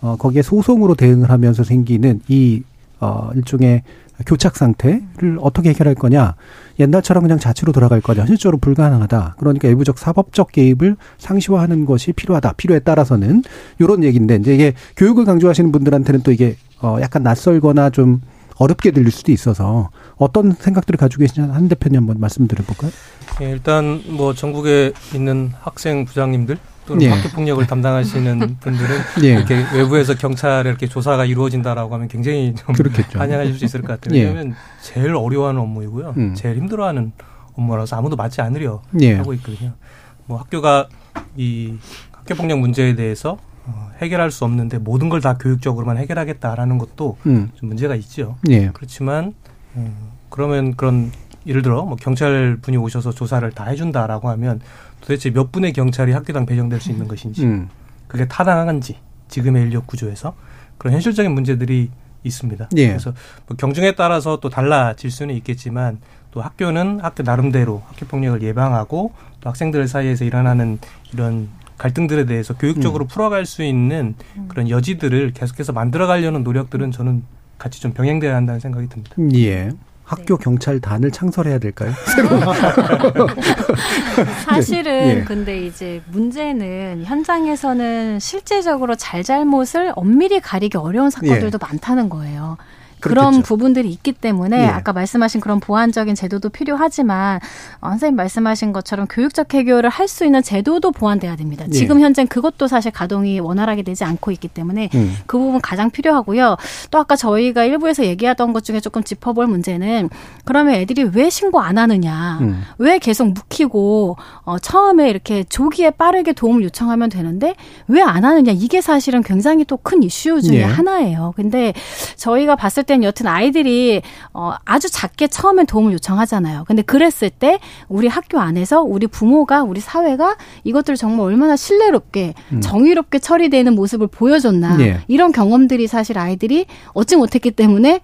어, 거기에 소송으로 대응을 하면서 생기는 이 어, 일종의 교착 상태를 어떻게 해결할 거냐. 옛날처럼 그냥 자치로 돌아갈 거냐. 현실적으로 불가능하다. 그러니까 일부적 사법적 개입을 상시화하는 것이 필요하다. 필요에 따라서는 이런 얘기인데 이제 이게 교육을 강조하시는 분들한테는 또 이게 어 약간 낯설거나 좀 어렵게 들릴 수도 있어서 어떤 생각들을 가지고 계시냐 한 대표님 한번 말씀 드려볼까요? 예, 일단 뭐 전국에 있는 학생 부장님들 또는 예. 학교 폭력을 담당하시는 [LAUGHS] 분들은 예. 이렇게 외부에서 경찰에 이렇게 조사가 이루어진다라고 하면 굉장히 좀 그렇겠죠. 반영하실 수 있을 것 같아요. 예. 왜냐하면 제일 어려워하는 업무이고요. 음. 제일 힘들어하는 업무라서 아무도 맞지 않으려 예. 하고 있거든요. 뭐 학교가 이 학교 폭력 문제에 대해서 어, 해결할 수 없는데 모든 걸 다 교육적으로만 해결하겠다라는 것도 음. 좀 문제가 있죠. 예. 그렇지만 음, 그러면 그런 예를 들어 뭐 경찰 분이 오셔서 조사를 다 해준다라고 하면 도대체 몇 분의 경찰이 학교당 배정될 수 있는 것인지 음. 그게 타당한지 지금의 인력 구조에서 그런 현실적인 문제들이 있습니다. 예. 그래서 뭐 경중에 따라서 또 달라질 수는 있겠지만 또 학교는 학교 나름대로 학교 폭력을 예방하고 또 학생들 사이에서 일어나는 이런 갈등들에 대해서 교육적으로 음. 풀어갈 수 있는 그런 여지들을 계속해서 만들어가려는 노력들은 저는 같이 좀 병행돼야 한다는 생각이 듭니다. 예. 학교 네. 경찰단을 창설해야 될까요? [LAUGHS] [LAUGHS] 사실은 예. 근데 이제 문제는 현장에서는 실제적으로 잘잘못을 엄밀히 가리기 어려운 사건들도 예. 많다는 거예요. 그렇겠죠. 그런 부분들이 있기 때문에 예. 아까 말씀하신 그런 보완적인 제도도 필요하지만 어, 선생님 말씀하신 것처럼 교육적 해결을 할 수 있는 제도도 보완돼야 됩니다. 예. 지금 현재 그것도 사실 가동이 원활하게 되지 않고 있기 때문에 음. 그 부분 가장 필요하고요. 또 아까 저희가 일부에서 얘기하던 것 중에 조금 짚어볼 문제는 그러면 애들이 왜 신고 안 하느냐, 음. 왜 계속 묵히고 어, 처음에 이렇게 조기에 빠르게 도움을 요청하면 되는데 왜 안 하느냐 이게 사실은 굉장히 또 큰 이슈 중에 예. 하나예요. 근데 저희가 봤을 땐 여튼 아이들이 어 아주 작게 처음엔 도움을 요청하잖아요. 근데 그랬을 때 우리 학교 안에서 우리 부모가 우리 사회가 이것들을 정말 얼마나 신뢰롭게 음. 정의롭게 처리되는 모습을 보여줬나 예. 이런 경험들이 사실 아이들이 얻지 못했기 때문에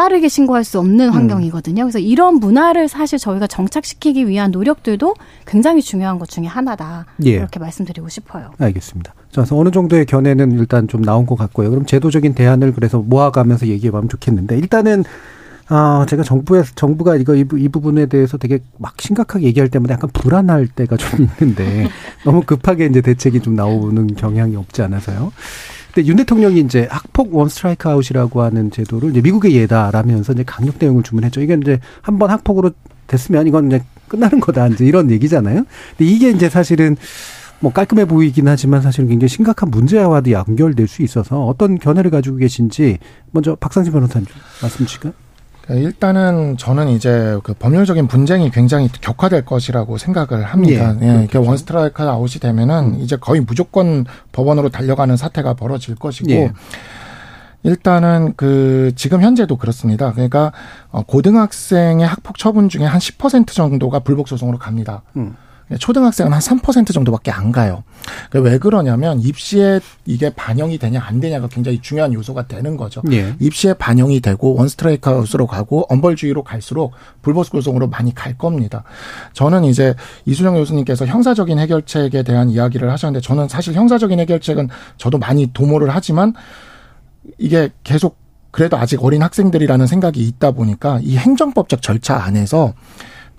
빠르게 신고할 수 없는 음. 환경이거든요. 그래서 이런 문화를 사실 저희가 정착시키기 위한 노력들도 굉장히 중요한 것 중에 하나다. 예. 이렇게 말씀드리고 싶어요. 알겠습니다. 자, 그래서 어느 정도의 견해는 일단 좀 나온 것 같고요. 그럼 제도적인 대안을 그래서 모아가면서 얘기해보면 좋겠는데 일단은 아, 제가 정부에 정부가 이거 이, 이 부분에 대해서 되게 막 심각하게 얘기할 때마다 약간 불안할 때가 좀 있는데 [LAUGHS] 너무 급하게 이제 대책이 좀 나오는 경향이 없지 않아서요. 근데 윤 대통령이 이제 학폭 원 스트라이크 아웃이라고 하는 제도를 이제 미국의 예다라면서 이제 강력 대응을 주문했죠. 이게 이제 한 번 학폭으로 됐으면 이건 이제 끝나는 거다. 이제 이런 얘기잖아요. 근데 이게 이제 사실은 뭐 깔끔해 보이긴 하지만 사실은 굉장히 심각한 문제와도 연결될 수 있어서 어떤 견해를 가지고 계신지 먼저 박상진 변호사님 말씀 주실까요? 네, 일단은 저는 이제 그 법률적인 분쟁이 굉장히 격화될 것이라고 생각을 합니다. 예, 예. 원스트라이크 아웃이 되면은 음. 이제 거의 무조건 법원으로 달려가는 사태가 벌어질 것이고 예. 일단은 그 지금 현재도 그렇습니다. 그러니까 어, 고등학생의 학폭 처분 중에 한 10% 정도가 불복 소송으로 갑니다. 음. 초등학생은 한 3% 정도밖에 안 가요. 왜 그러냐면 입시에 이게 반영이 되냐 안 되냐가 굉장히 중요한 요소가 되는 거죠. 예. 입시에 반영이 되고 원스트라이크 아웃으로 가고 엄벌주의로 갈수록 불법소송으로 많이 갈 겁니다. 저는 이제 이수정 교수님께서 형사적인 해결책에 대한 이야기를 하셨는데 저는 사실 형사적인 해결책은 저도 많이 도모를 하지만 이게 계속 그래도 아직 어린 학생들이라는 생각이 있다 보니까 이 행정법적 절차 안에서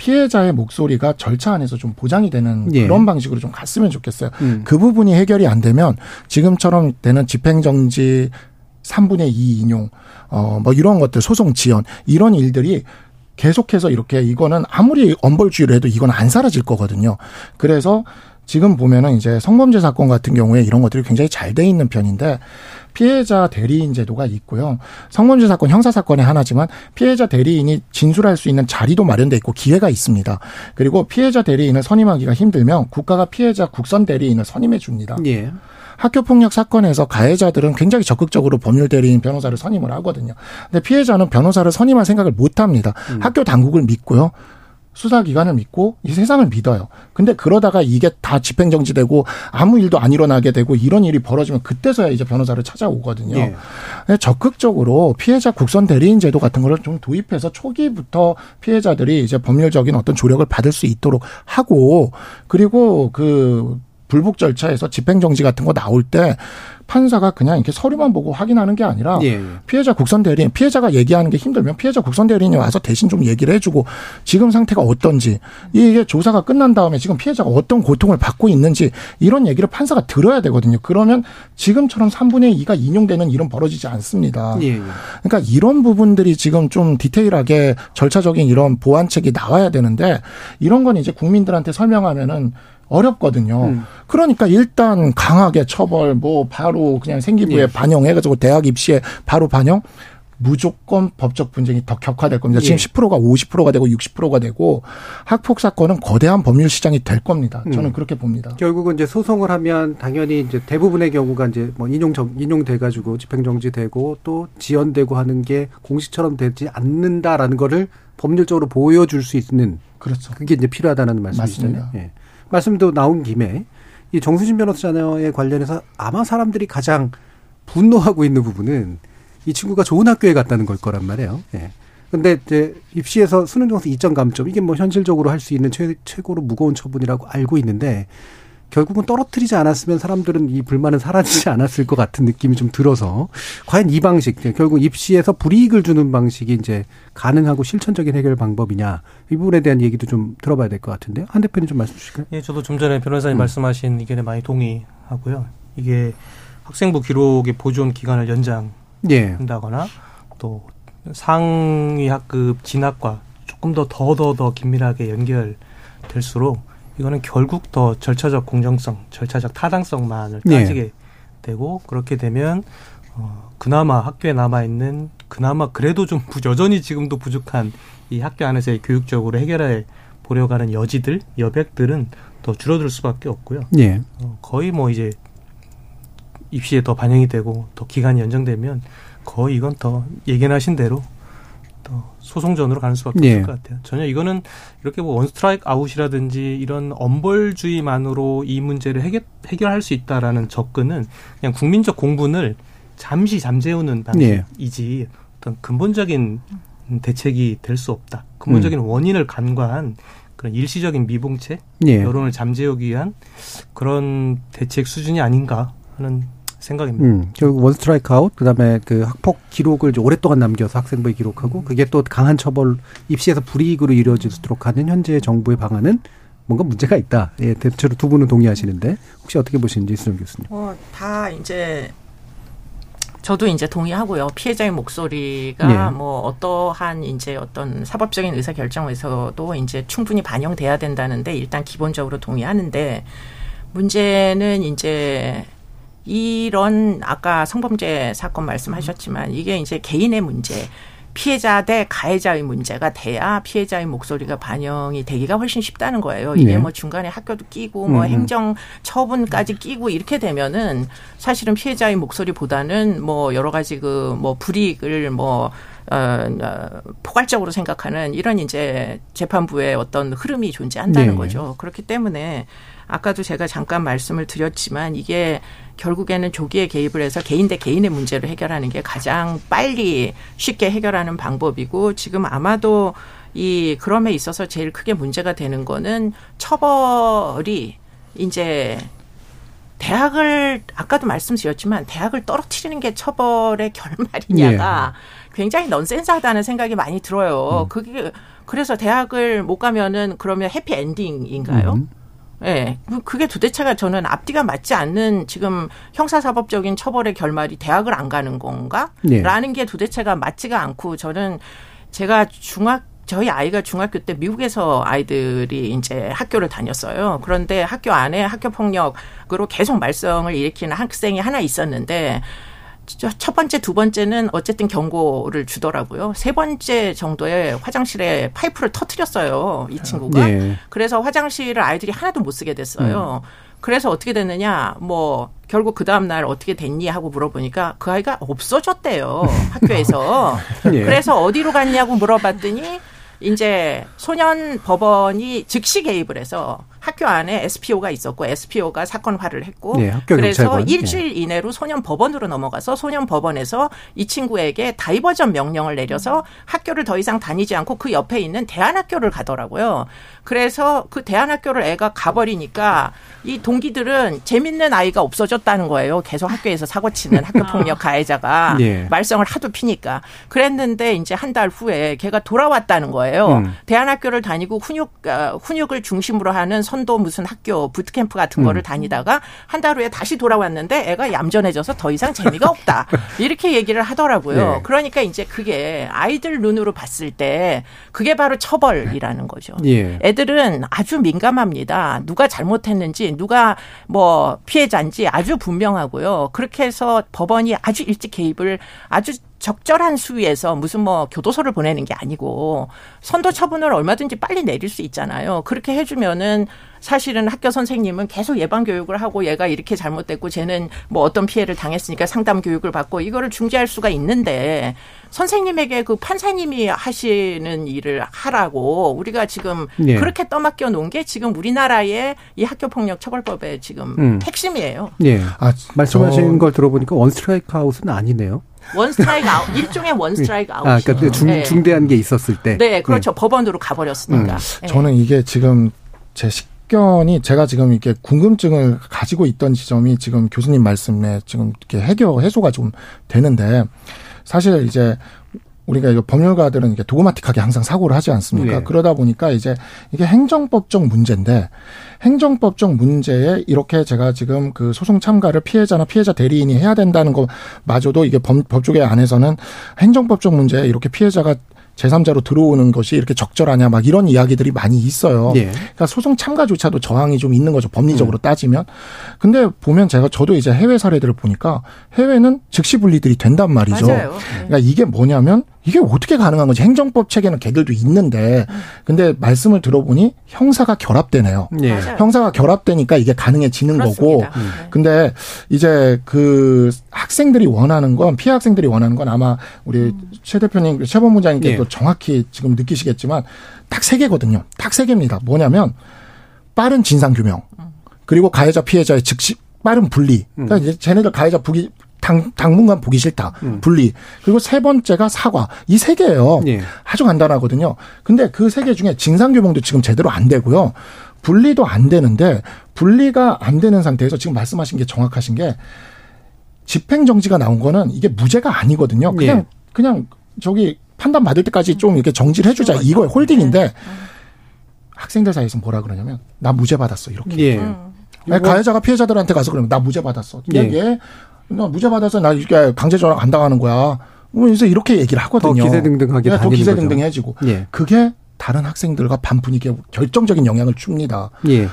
피해자의 목소리가 절차 안에서 좀 보장이 되는 예. 그런 방식으로 좀 갔으면 좋겠어요. 음. 그 부분이 해결이 안 되면 지금처럼 되는 집행정지 3분의 2 인용, 어, 뭐 이런 것들, 소송 지연, 이런 일들이 계속해서 이렇게 이거는 아무리 엄벌주의를 해도 이건 안 사라질 거거든요. 그래서 지금 보면은 이제 성범죄 사건 같은 경우에 이런 것들이 굉장히 잘 돼 있는 편인데 피해자 대리인 제도가 있고요. 성범죄 사건 형사 사건의 하나지만 피해자 대리인이 진술할 수 있는 자리도 마련돼 있고 기회가 있습니다. 그리고 피해자 대리인을 선임하기가 힘들면 국가가 피해자 국선 대리인을 선임해 줍니다. 예. 학교 폭력 사건에서 가해자들은 굉장히 적극적으로 법률 대리인 변호사를 선임을 하거든요. 근데 피해자는 변호사를 선임할 생각을 못 합니다. 음. 학교 당국을 믿고요. 수사기관을 믿고 이 세상을 믿어요. 근데 그러다가 이게 다 집행정지되고 아무 일도 안 일어나게 되고 이런 일이 벌어지면 그때서야 이제 변호사를 찾아오거든요. 예. 적극적으로 피해자 국선 대리인 제도 같은 거를 좀 도입해서 초기부터 피해자들이 이제 법률적인 어떤 조력을 받을 수 있도록 하고 그리고 그 불복 절차에서 집행정지 같은 거 나올 때 판사가 그냥 이렇게 서류만 보고 확인하는 게 아니라 예, 예. 피해자 국선 대리인 피해자가 얘기하는 게 힘들면 피해자 국선 대리인이 와서 대신 좀 얘기를 해주고 지금 상태가 어떤지 이게 조사가 끝난 다음에 지금 피해자가 어떤 고통을 받고 있는지 이런 얘기를 판사가 들어야 되거든요. 그러면 지금처럼 3분의 2가 인용되는 일은 벌어지지 않습니다. 예, 예. 그러니까 이런 부분들이 지금 좀 디테일하게 절차적인 이런 보완책이 나와야 되는데 이런 건 이제 국민들한테 설명하면은 어렵거든요. 음. 그러니까 일단 강하게 처벌, 뭐 바로 그냥 생기부에 예. 반영해가지고 대학 입시에 바로 반영. 무조건 법적 분쟁이 더 격화될 겁니다. 지금 예. 10%가 50%가 되고 60%가 되고 학폭 사건은 거대한 법률 시장이 될 겁니다. 저는 음. 그렇게 봅니다. 결국은 이제 소송을 하면 당연히 이제 대부분의 경우가 이제 뭐 인용 인용돼 가지고 집행 정지되고 또 지연되고 하는 게 공식처럼 되지 않는다라는 거를 법률적으로 보여줄 수 있는 그렇죠. 그게 이제 필요하다는 말씀이시잖아요. 예. 말씀도 나온 김에 이 정수진 변호사에 관련해서 아마 사람들이 가장 분노하고 있는 부분은 이 친구가 좋은 학교에 갔다는 걸 거란 말이에요. 예. 근데 이제 입시에서 수능 점수 2점 감점 이게 뭐 현실적으로 할 수 있는 최, 최고로 무거운 처분이라고 알고 있는데 결국은 떨어뜨리지 않았으면 사람들은 이 불만은 사라지지 않았을 것 같은 느낌이 좀 들어서 과연 이 방식 결국 입시에서 불이익을 주는 방식이 이제 가능하고 실천적인 해결 방법이냐 이 부분에 대한 얘기도 좀 들어봐야 될 것 같은데요. 한 대표님 좀 말씀 주실까요? 예, 저도 좀 전에 변호사님 음. 말씀하신 의견에 많이 동의하고요. 이게 학생부 기록의 보존 기간을 연장한다거나 예. 또 상위 학급 진학과 조금 더 더 더 더 긴밀하게 연결될수록 이거는 결국 더 절차적 공정성, 절차적 타당성만을 네. 따지게 네. 되고 그렇게 되면 어 그나마 학교에 남아 있는 그나마 그래도 좀 여전히 지금도 부족한 이 학교 안에서의 교육적으로 해결해 보려고 하는 여지들, 여백들은 더 줄어들 수밖에 없고요. 네. 어, 거의 뭐 이제 입시에 더 반영이 되고 더 기간이 연장되면 거의 이건 더 예견하신 대로 더 소송전으로 가는 수밖에 네. 없을 것 같아요. 전혀 이거는 이렇게 뭐 원스트라이크 아웃이라든지 이런 엄벌주의만으로 이 문제를 해결, 해결할 수 있다라는 접근은 그냥 국민적 공분을 잠시 잠재우는 방식이지 네. 어떤 근본적인 대책이 될 수 없다. 근본적인 음. 원인을 간과한 그런 일시적인 미봉책, 네. 여론을 잠재우기 위한 그런 대책 수준이 아닌가 하는 생각입니다. 음, 결국 원 스트라이크 아웃, 그 다음에 그 학폭 기록을 오랫동안 남겨서 학생부에 기록하고 그게 또 강한 처벌, 입시에서 불이익으로 이루어지도록 하는 현재 정부의 방안은 뭔가 문제가 있다. 예, 대체로 두 분은 동의하시는데 혹시 어떻게 보시는지 수정 교수님. 어, 다 이제 저도 이제 동의하고요. 피해자의 목소리가 네. 뭐 어떠한 이제 어떤 사법적인 의사 결정에서도 이제 충분히 반영돼야 된다는데 일단 기본적으로 동의하는데 문제는 이제 이런 아까 성범죄 사건 말씀하셨지만 이게 이제 개인의 문제 피해자 대 가해자의 문제가 돼야 피해자의 목소리가 반영이 되기가 훨씬 쉽다는 거예요. 이게 네. 뭐 중간에 학교도 끼고 뭐 음. 행정 처분까지 끼고 이렇게 되면은 사실은 피해자의 목소리보다는 뭐 여러 가지 그 뭐 불이익을 뭐 어, 어, 포괄적으로 생각하는 이런 이제 재판부의 어떤 흐름이 존재한다는 네. 거죠. 그렇기 때문에 아까도 제가 잠깐 말씀을 드렸지만 이게 결국에는 조기에 개입을 해서 개인 대 개인의 문제를 해결하는 게 가장 빨리 쉽게 해결하는 방법이고 지금 아마도 이 그럼에 있어서 제일 크게 문제가 되는 거는 처벌이 이제 대학을 아까도 말씀드렸지만 대학을 떨어뜨리는 게 처벌의 결말이냐가 예. 굉장히 넌센스하다는 생각이 많이 들어요. 음. 그게 그래서 대학을 못 가면은 그러면 해피 엔딩인가요? 음. 예. 그, 그게 도대체가 저는 앞뒤가 맞지 않는 지금 형사사법적인 처벌의 결말이 대학을 안 가는 건가? 네. 라는 게 도대체가 맞지가 않고 저는 제가 중학 저희 아이가 중학교 때 미국에서 아이들이 이제 학교를 다녔어요. 그런데 학교 안에 학교 폭력으로 계속 말썽을 일으키는 학생이 하나 있었는데 첫 번째, 두 번째는 어쨌든 경고를 주더라고요. 세 번째 정도에 화장실에 파이프를 터트렸어요. 이 친구가. 네. 그래서 화장실을 아이들이 하나도 못 쓰게 됐어요. 음. 그래서 어떻게 됐느냐, 뭐, 결국 그 다음날 어떻게 됐니 하고 물어보니까 그 아이가 없어졌대요. 학교에서. [LAUGHS] 네. 그래서 어디로 갔냐고 물어봤더니 이제 소년 법원이 즉시 개입을 해서 학교 안에 SPO가 있었고 SPO가 사건화를 했고 네, 그래서 경찰관. 일주일 이내로 소년 법원으로 넘어가서 소년 법원에서 이 친구에게 다이버전 명령을 내려서 학교를 더 이상 다니지 않고 그 옆에 있는 대안학교를 가더라고요. 그래서 그 대안학교를 애가 가버리니까 이 동기들은 재밌는 아이가 없어졌다는 거예요. 계속 학교에서 사고치는 학교 폭력 가해자가 네. [LAUGHS] 말썽을 하도 피니까 그랬는데 이제 한 달 후에 걔가 돌아왔다는 거예요. 음. 대안학교를 다니고 훈육 어, 훈육을 중심으로 하는 선도 무슨 학교 부트캠프 같은 거를 음. 다니다가 한 달 후에 다시 돌아왔는데 애가 얌전해져서 더 이상 재미가 없다. 이렇게 얘기를 하더라고요. 네. 그러니까 이제 그게 아이들 눈으로 봤을 때 그게 바로 처벌이라는 거죠. 예. 애들은 아주 민감합니다. 누가 잘못했는지 누가 뭐 피해자인지 아주 분명하고요. 그렇게 해서 법원이 아주 일찍 개입을 아주 적절한 수위에서 무슨 뭐 교도소를 보내는 게 아니고 선도 처분을 얼마든지 빨리 내릴 수 있잖아요. 그렇게 해주면은 사실은 학교 선생님은 계속 예방 교육을 하고 얘가 이렇게 잘못됐고 쟤는 뭐 어떤 피해를 당했으니까 상담 교육을 받고 이거를 중재할 수가 있는데 선생님에게 그 판사님이 하시는 일을 하라고 우리가 지금 네. 그렇게 떠맡겨 놓은 게 지금 우리나라의 이 학교 폭력 처벌법의 지금 음. 핵심이에요. 네. 아, 말씀하신 저... 걸 들어보니까 원스트라이크 아웃은 아니네요. 원 스트라이크 아웃 일종의 원 스트라이크 아웃. 아, 그러니까 중, 네. 중대한 게 있었을 때. 네, 그렇죠. 네. 법원으로 가버렸으니까. 음. 네. 저는 이게 지금 제 답변이 제가 지금 이렇게 궁금증을 가지고 있던 지점이 지금 교수님 말씀에 지금 이렇게 해결 해소가 좀 되는데 사실 이제 우리가 이거 법률가들은 이렇게 도그마틱하게 항상 사고를 하지 않습니까? 네. 그러다 보니까 이제 이게 행정법적 문제인데 행정법적 문제에 이렇게 제가 지금 그 소송 참가를 피해자나 피해자 대리인이 해야 된다는 것마저도 이게 법, 법조계 안에서는 행정법적 문제에 이렇게 피해자가 제3자로 들어오는 것이 이렇게 적절하냐 막 이런 이야기들이 많이 있어요. 예. 그러니까 소송 참가조차도 저항이 좀 있는 거죠. 법리적으로 음. 따지면. 근데 보면 제가 저도 이제 해외 사례들을 보니까 해외는 즉시 분리들이 된단 말이죠. 맞아요. 그러니까 이게 뭐냐면 이게 어떻게 가능한 건지 행정법 체계는 걔들도 있는데 근데 말씀을 들어보니 형사가 결합되네요. 예. 형사가 결합되니까 이게 가능해지는 그렇습니다. 거고. 음. 근데 이제 그 학생들이 원하는 건 피해 학생들이 원하는 건 아마 우리 음. 최 대표님 최 본부장님께도 예. 정확히 지금 느끼시겠지만 딱 세 개거든요. 딱 세 개입니다. 뭐냐면 빠른 진상 규명 그리고 가해자 피해자의 즉시 빠른 분리. 그러니까 이제 쟤네들 가해자 부기 당, 당분간 보기 싫다. 음. 분리. 그리고 세 번째가 사과. 이 세 개예요. 예. 아주 간단하거든요. 근데 그 세 개 중에 진상규명도 지금 제대로 안 되고요. 분리도 안 되는데 분리가 안 되는 상태에서 지금 말씀하신 게 정확하신 게 집행정지가 나온 거는 이게 무죄가 아니거든요. 그냥 예. 그냥 저기 판단 받을 때까지 좀 이렇게 정지를 해주자 이거 홀딩인데 네. 학생들 사이에서 뭐라 그러냐면 나 무죄 받았어 이렇게. 예. 음. 가해자가 피해자들한테 가서 그러면 나 무죄 받았어. 예. 나 무죄 받아서 나 이렇게 강제 전학 안 당하는 거야. 그래서 이렇게 얘기를 하거든요. 더 기세등등하게 네, 더 기세등등해지고 예. 그게 다른 학생들과 반 분위기에 결정적인 영향을 줍니다. 예.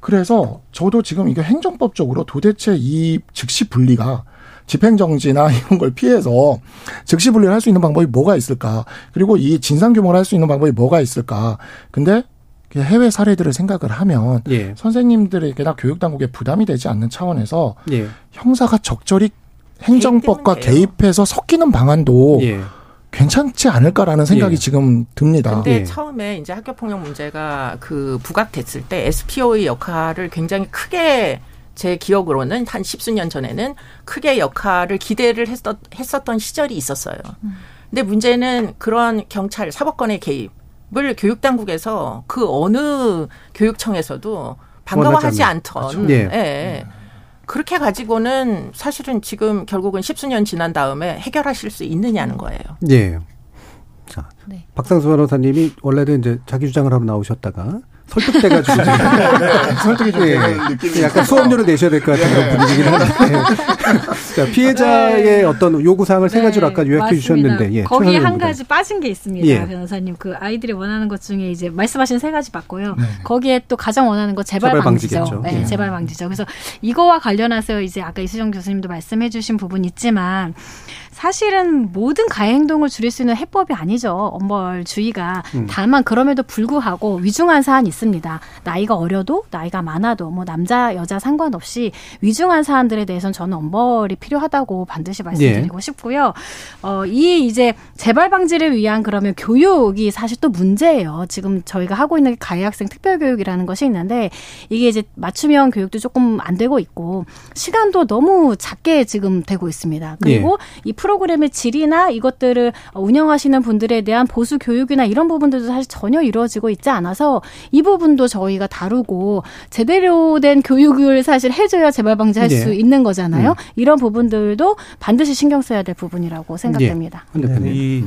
그래서 저도 지금 이게 행정법적으로 도대체 이 즉시 분리가 집행정지나 [LAUGHS] 이런 걸 피해서 즉시 분리를 할 수 있는 방법이 뭐가 있을까? 그리고 이 진상규모를 할 수 있는 방법이 뭐가 있을까? 근데 해외 사례들을 생각을 하면 예. 선생님들에게나 교육당국에 부담이 되지 않는 차원에서 예. 형사가 적절히 행정법과 개입해서 섞이는 방안도 예. 괜찮지 않을까라는 생각이 예. 지금 듭니다. 근데 예. 처음에 이제 학교 폭력 문제가 그 부각됐을 때 SPO의 역할을 굉장히 크게 제 기억으로는 한 십수년 전에는 크게 역할을 기대를 했었, 했었던 시절이 있었어요. 음. 근데 문제는 그런 경찰 사법권의 개입 을 교육당국에서 그 어느 교육청에서도 반가워하지 않던 예. 예. 그렇게 가지고는 사실은 지금 결국은 십수년 지난 다음에 해결하실 수 있느냐는 거예요. 예. 자, 네. 박상수 변호사님이 원래는 이제 자기 주장을 하러 나오셨다가 설득돼가지고 [LAUGHS] 네, 네. 설득이 좀 예, 예. 약간 수업료를 내셔야 될 것 같은 그런 네. 분위기긴 한데 [LAUGHS] 자, 피해자의 네. 어떤 요구 사항을 세 가지로 아까 요약해 맞습니다. 주셨는데 예, 거기 한 가지 빠진 게 있습니다, 예. 변호사님. 그 아이들이 원하는 것 중에 이제 말씀하신 세 가지 봤고요. 네. 거기에 또 가장 원하는 거 재발, 재발 방지죠. 네, 예. 재발 방지죠. 그래서 이거와 관련해서 이제 아까 이수정 교수님도 말씀해 주신 부분 있지만 사실은 모든 가해 행동을 줄일 수 있는 해법이 아니죠. 엄벌주의가. 음. 다만 그럼에도 불구하고 위중한 사안이 있습니다. 나이가 어려도 나이가 많아도 뭐 남자 여자 상관없이 위중한 사안들에 대해서는 저는 엄벌이 필요하다고 반드시 말씀드리고 예. 싶고요. 어, 이 이제 재발 방지를 위한 그러면 교육이 사실 또 문제예요. 지금 저희가 하고 있는 가해 학생 특별 교육이라는 것이 있는데 이게 이제 맞춤형 교육도 조금 안 되고 있고 시간도 너무 작게 지금 되고 있습니다. 그리고 예. 이 프로그램의 질이나 이것들을 운영하시는 분들에 대한 보수 교육이나 이런 부분들도 사실 전혀 이루어지고 있지 않아서 이 부분도 저희가 다루고 제대로 된 교육을 사실 해줘야 재발 방지할 네. 수 있는 거잖아요. 음. 이런 부분들도 반드시 신경 써야 될 부분이라고 생각됩니다. 네. 네. 이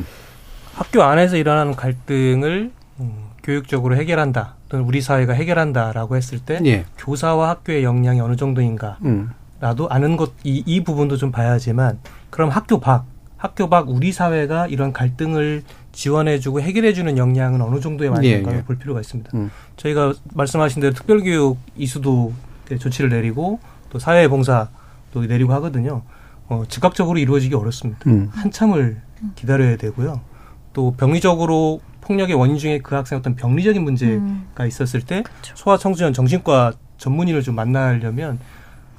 학교 안에서 일어나는 갈등을 음, 교육적으로 해결한다 또는 우리 사회가 해결한다라고 했을 때 예. 교사와 학교의 역량이 어느 정도인가 음. 라도 아는 것, 이, 이 부분도 좀 봐야지만, 그럼 학교 밖, 학교 밖 우리 사회가 이런 갈등을 지원해주고 해결해주는 역량은 어느 정도에 많은가 예, 예. 볼 필요가 있습니다. 음. 저희가 말씀하신 대로 특별교육 이수도 조치를 내리고 또 사회봉사도 내리고 하거든요. 어, 즉각적으로 이루어지기 어렵습니다. 음. 한참을 기다려야 되고요. 또 병리적으로 폭력의 원인 중에 그 학생 어떤 병리적인 문제가 음. 있었을 때 그렇죠. 소아 청소년 정신과 전문의를 좀 만나려면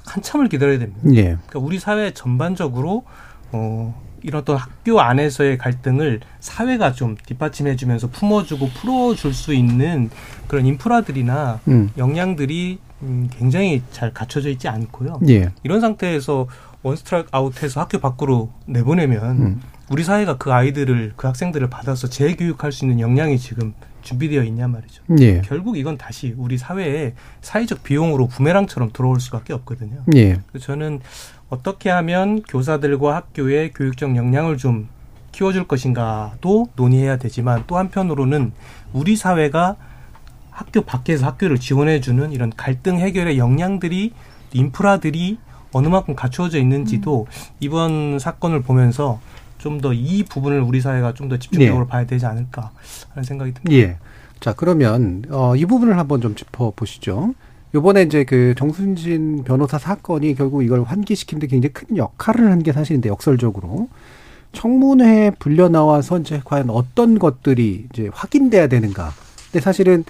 한참을 기다려야 됩니다. 예. 그러니까 우리 사회 전반적으로 어 이런 어떤 학교 안에서의 갈등을 사회가 좀 뒷받침해주면서 품어주고 풀어줄 수 있는 그런 인프라들이나 음. 역량들이 음, 굉장히 잘 갖춰져 있지 않고요. 예. 이런 상태에서 원스트라이크 아웃해서 학교 밖으로 내보내면 음. 우리 사회가 그 아이들을 그 학생들을 받아서 재교육할 수 있는 역량이 지금 준비되어 있냐 말이죠. 예. 결국 이건 다시 우리 사회에 사회적 비용으로 부메랑처럼 들어올 수밖에 없거든요. 예. 저는 어떻게 하면 교사들과 학교의 교육적 역량을 좀 키워줄 것인가도 논의해야 되지만 또 한편으로는 우리 사회가 학교 밖에서 학교를 지원해주는 이런 갈등 해결의 역량들이 인프라들이 어느 만큼 갖추어져 있는지도 음. 이번 사건을 보면서 좀 더 이 부분을 우리 사회가 좀 더 집중적으로 예. 봐야 되지 않을까 하는 생각이 듭니다. 예. 자 그러면 어, 이 부분을 한번 좀 짚어 보시죠. 요번에 이제 그 정순진 변호사 사건이 결국 이걸 환기시키는데 굉장히 큰 역할을 한 게 사실인데 역설적으로 청문회에 불려 나와서 이제 과연 어떤 것들이 이제 확인돼야 되는가. 근데 사실은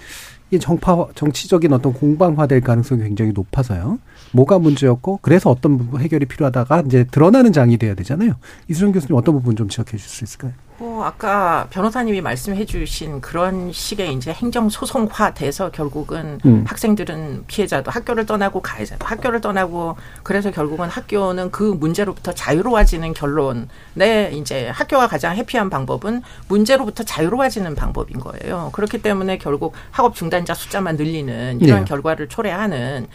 이 정파 정치적인 어떤 공방화될 가능성이 굉장히 높아서요. 뭐가 문제였고 그래서 어떤 해결이 필요하다가 이제 드러나는 장이 돼야 되잖아요. 이수정 교수님 어떤 부분 좀 지적해 주실 수 있을까요? 뭐 아까 변호사님이 말씀해 주신 그런 식의 이제 행정 소송화 돼서 결국은 음. 학생들은 피해자도 학교를 떠나고 가해자도 학교를 떠나고 그래서 결국은 학교는 그 문제로부터 자유로워지는 결론에 이제 학교가 가장 해피한 방법은 문제로부터 자유로워지는 방법인 거예요. 그렇기 때문에 결국 학업 중단자 숫자만 늘리는 이런 네. 결과를 초래하는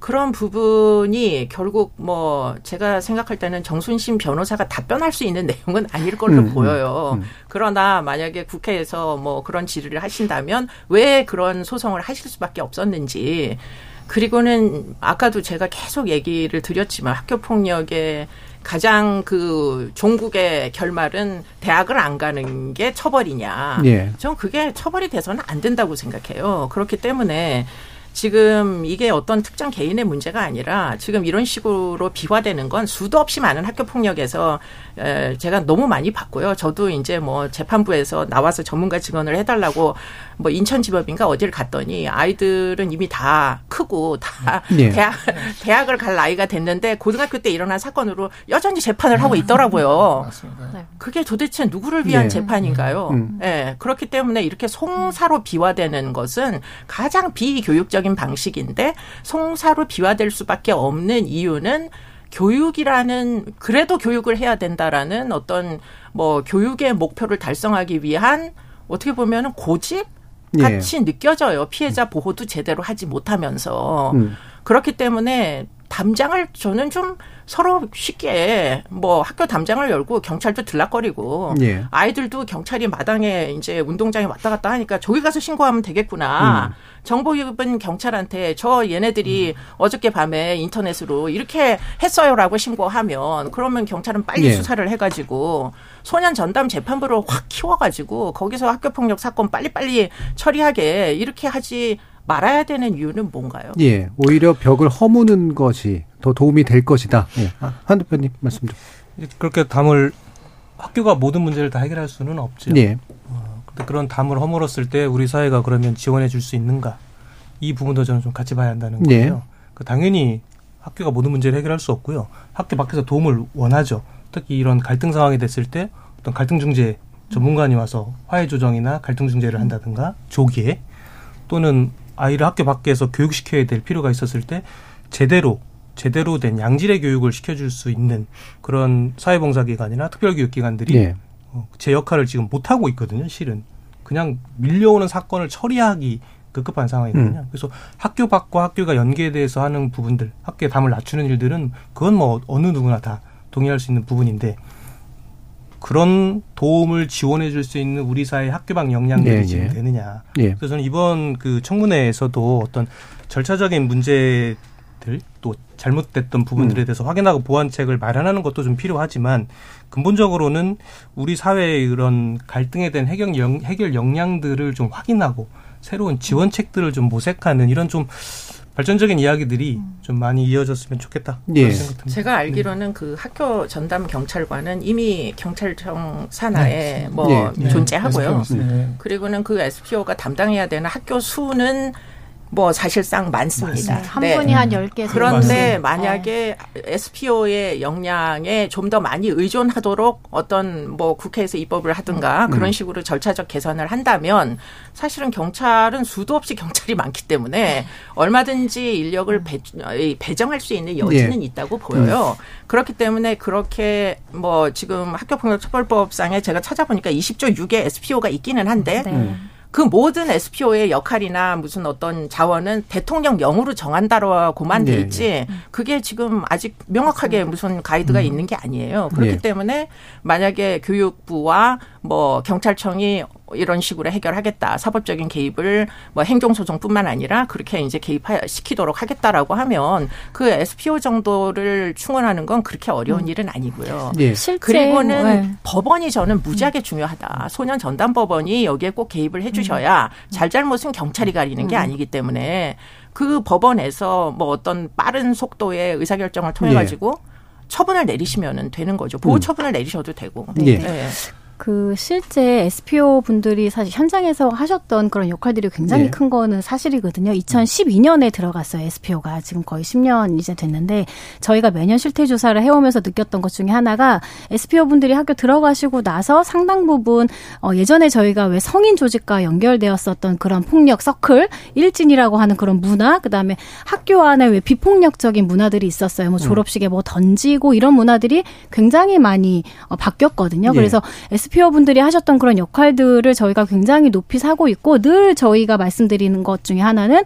그런 부분이 결국 뭐 제가 생각할 때는 정순신 변호사가 답변할 수 있는 내용은 아닐 걸로 음, 음, 보여요. 음. 그러나 만약에 국회에서 뭐 그런 질의를 하신다면 왜 그런 소송을 하실 수밖에 없었는지 그리고는 아까도 제가 계속 얘기를 드렸지만 학교 폭력의 가장 그 종국의 결말은 대학을 안 가는 게 처벌이냐. 예. 전 그게 처벌이 돼서는 안 된다고 생각해요. 그렇기 때문에 지금 이게 어떤 특정 개인의 문제가 아니라 지금 이런 식으로 비화되는 건 수도 없이 많은 학교 폭력에서 제가 너무 많이 봤고요. 저도 이제 뭐 재판부에서 나와서 전문가 증언을 해달라고 뭐 인천지법인가 어디를 갔더니 아이들은 이미 다 크고 다 네. 대학 대학을 갈 나이가 됐는데 고등학교 때 일어난 사건으로 여전히 재판을 하고 있더라고요. 네. 그게 도대체 누구를 위한 네. 재판인가요? 음. 네. 그렇기 때문에 이렇게 송사로 비화되는 것은 가장 비교육적 인 방식인데 송사로 비화될 수밖에 없는 이유는 교육이라는 그래도 교육을 해야 된다라는 어떤 뭐 교육의 목표를 달성하기 위한 어떻게 보면은 고집 같이 예. 느껴져요. 피해자 보호도 제대로 하지 못하면서 음. 그렇기 때문에 담장을 저는 좀 서로 쉽게 뭐 학교 담장을 열고 경찰도 들락거리고 예. 아이들도 경찰이 마당에 이제 운동장에 왔다 갔다 하니까 저기 가서 신고하면 되겠구나. 음. 정보 기업은 경찰한테 저 얘네들이 음. 어저께 밤에 인터넷으로 이렇게 했어요라고 신고하면 그러면 경찰은 빨리 예. 수사를 해가지고 소년 전담 재판부를 확 키워가지고 거기서 학교 폭력 사건 빨리빨리 처리하게 이렇게 하지 말아야 되는 이유는 뭔가요? 예, 오히려 벽을 허무는 것이 더 도움이 될 것이다. 예. 아, 한 대표님 말씀 좀. 그렇게 담을 학교가 모든 문제를 다 해결할 수는 없죠. 예. 어, 근데 그런 담을 허물었을 때 우리 사회가 그러면 지원해 줄 수 있는가? 이 부분도 저는 좀 같이 봐야 한다는 예. 거예요. 예. 그 당연히 학교가 모든 문제를 해결할 수 없고요. 학교 밖에서 도움을 원하죠. 특히 이런 갈등 상황이 됐을 때 어떤 갈등 중재 전문가니 와서 화해 조정이나 갈등 중재를 한다든가 조기에 또는 아이를 학교 밖에서 교육시켜야 될 필요가 있었을 때 제대로 제대로 된 양질의 교육을 시켜줄 수 있는 그런 사회봉사기관이나 특별교육기관들이 네. 어, 제 역할을 지금 못 하고 있거든요, 실은. 그냥 밀려오는 사건을 처리하기 급급한 상황이거든요. 음. 그래서 학교 밖과 학교가 연계돼서 하는 부분들, 학교의 담을 낮추는 일들은 그건 뭐 어느 누구나 다 동의할 수 있는 부분인데 그런 도움을 지원해 줄 수 있는 우리 사회 학교 방 역량들이 예, 지금 예. 되느냐. 예. 그래서 저는 이번 그 청문회에서도 어떤 절차적인 문제들 또 잘못됐던 부분들에 음. 대해서 음. 확인하고 보완책을 마련하는 것도 좀 필요하지만 근본적으로는 우리 사회의 이런 갈등에 대한 해결, 영, 해결 역량들을 좀 확인하고 새로운 지원책들을 좀 모색하는 이런 좀 발전적인 이야기들이 음. 좀 많이 이어졌으면 좋겠다. 예. 제가 알기로는 네. 그 학교 전담 경찰관은 이미 경찰청 산하에 네. 뭐 네. 존재하고요. 네. 그리고는 그 SPO가 담당해야 되는 학교 수는 뭐 사실상 많습니다. 맞습니다. 한 네. 분이 한 10개. 그런데 만약에 네. SPO의 역량에 좀 더 많이 의존하도록 어떤 뭐 국회에서 입법을 하든가 음. 그런 식으로 절차적 개선을 한다면 사실은 경찰은 수도 없이 경찰이 많기 때문에 얼마든지 인력을 배, 배정할 수 있는 여지는 네. 있다고 보여요. 음. 그렇기 때문에 그렇게 뭐 지금 학교폭력처벌법상에 제가 찾아보니까 20조 6에 SPO가 있기는 한데 네. 그 모든 SPO의 역할이나 무슨 어떤 자원은 대통령령으로 정한다라고만 돼 네. 있지 네. 그게 지금 아직 명확하게 무슨 가이드가 음. 있는 게 아니에요. 그렇기 네. 때문에 만약에 교육부와 뭐 경찰청이 이런 식으로 해결하겠다. 사법적인 개입을 뭐 행정소송뿐만 아니라 그렇게 이제 개입시키도록 하겠다라고 하면 그 SPO 정도를 충원하는 건 그렇게 어려운 음. 일은 아니고요. 네. 그리고는 네. 법원이 저는 무지하게 중요하다. 소년 전담 법원이 여기에 꼭 개입을 해주셔야 음. 잘잘못은 경찰이 가리는 게 음. 아니기 때문에 그 법원에서 뭐 어떤 빠른 속도의 의사결정을 통해 가지고 네. 처분을 내리시면 되는 거죠. 보호 처분을 내리셔도 되고. 네. 네. 그 실제 SPO 분들이 사실 현장에서 하셨던 그런 역할들이 굉장히 네. 큰 거는 사실이거든요. 2012년에 들어갔어요. SPO가 지금 거의 10년 이제 됐는데 저희가 매년 실태 조사를 해오면서 느꼈던 것 중에 하나가 SPO 분들이 학교 들어가시고 나서 상당 부분 어 예전에 저희가 왜 성인 조직과 연결되었었던 그런 폭력 서클 일진이라고 하는 그런 문화 그다음에 학교 안에 왜 비폭력적인 문화들이 있었어요. 뭐 음. 졸업식에 뭐 던지고 이런 문화들이 굉장히 많이 어 바뀌었거든요. 예. 그래서 SPO 분들이 하셨던 그런 역할들을 저희가 굉장히 높이 사고 있고 늘 저희가 말씀드리는 것 중에 하나는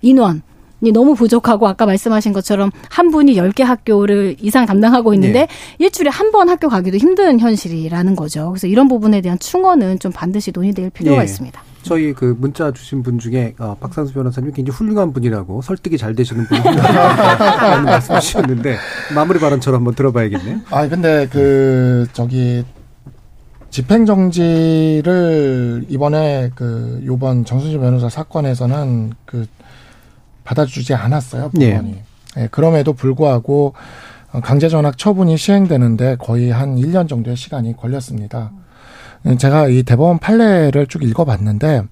인원 이 너무 부족하고 아까 말씀하신 것처럼 한 분이 열 개 학교를 이상 담당하고 있는데 네. 일주일에 한 번 학교 가기도 힘든 현실이라는 거죠. 그래서 이런 부분에 대한 충원은 좀 반드시 논의될 필요가 네. 있습니다. 저희 그 문자 주신 분 중에 어, 박상수 변호사님 굉장히 훌륭한 분이라고 설득이 잘 되시는 분이라는 [LAUGHS] 말씀 주셨는데 마무리 발언처럼 한번 들어봐야겠네요. 아 근데 그 저기 집행정지를 이번에 그 요번 정순실 변호사 사건에서는 그 받아주지 않았어요 법원이. 네. 네, 그럼에도 불구하고 강제 전학 처분이 시행되는데 거의 한 1년 정도의 시간이 걸렸습니다. 제가 이 대법원 판례를 쭉 읽어봤는데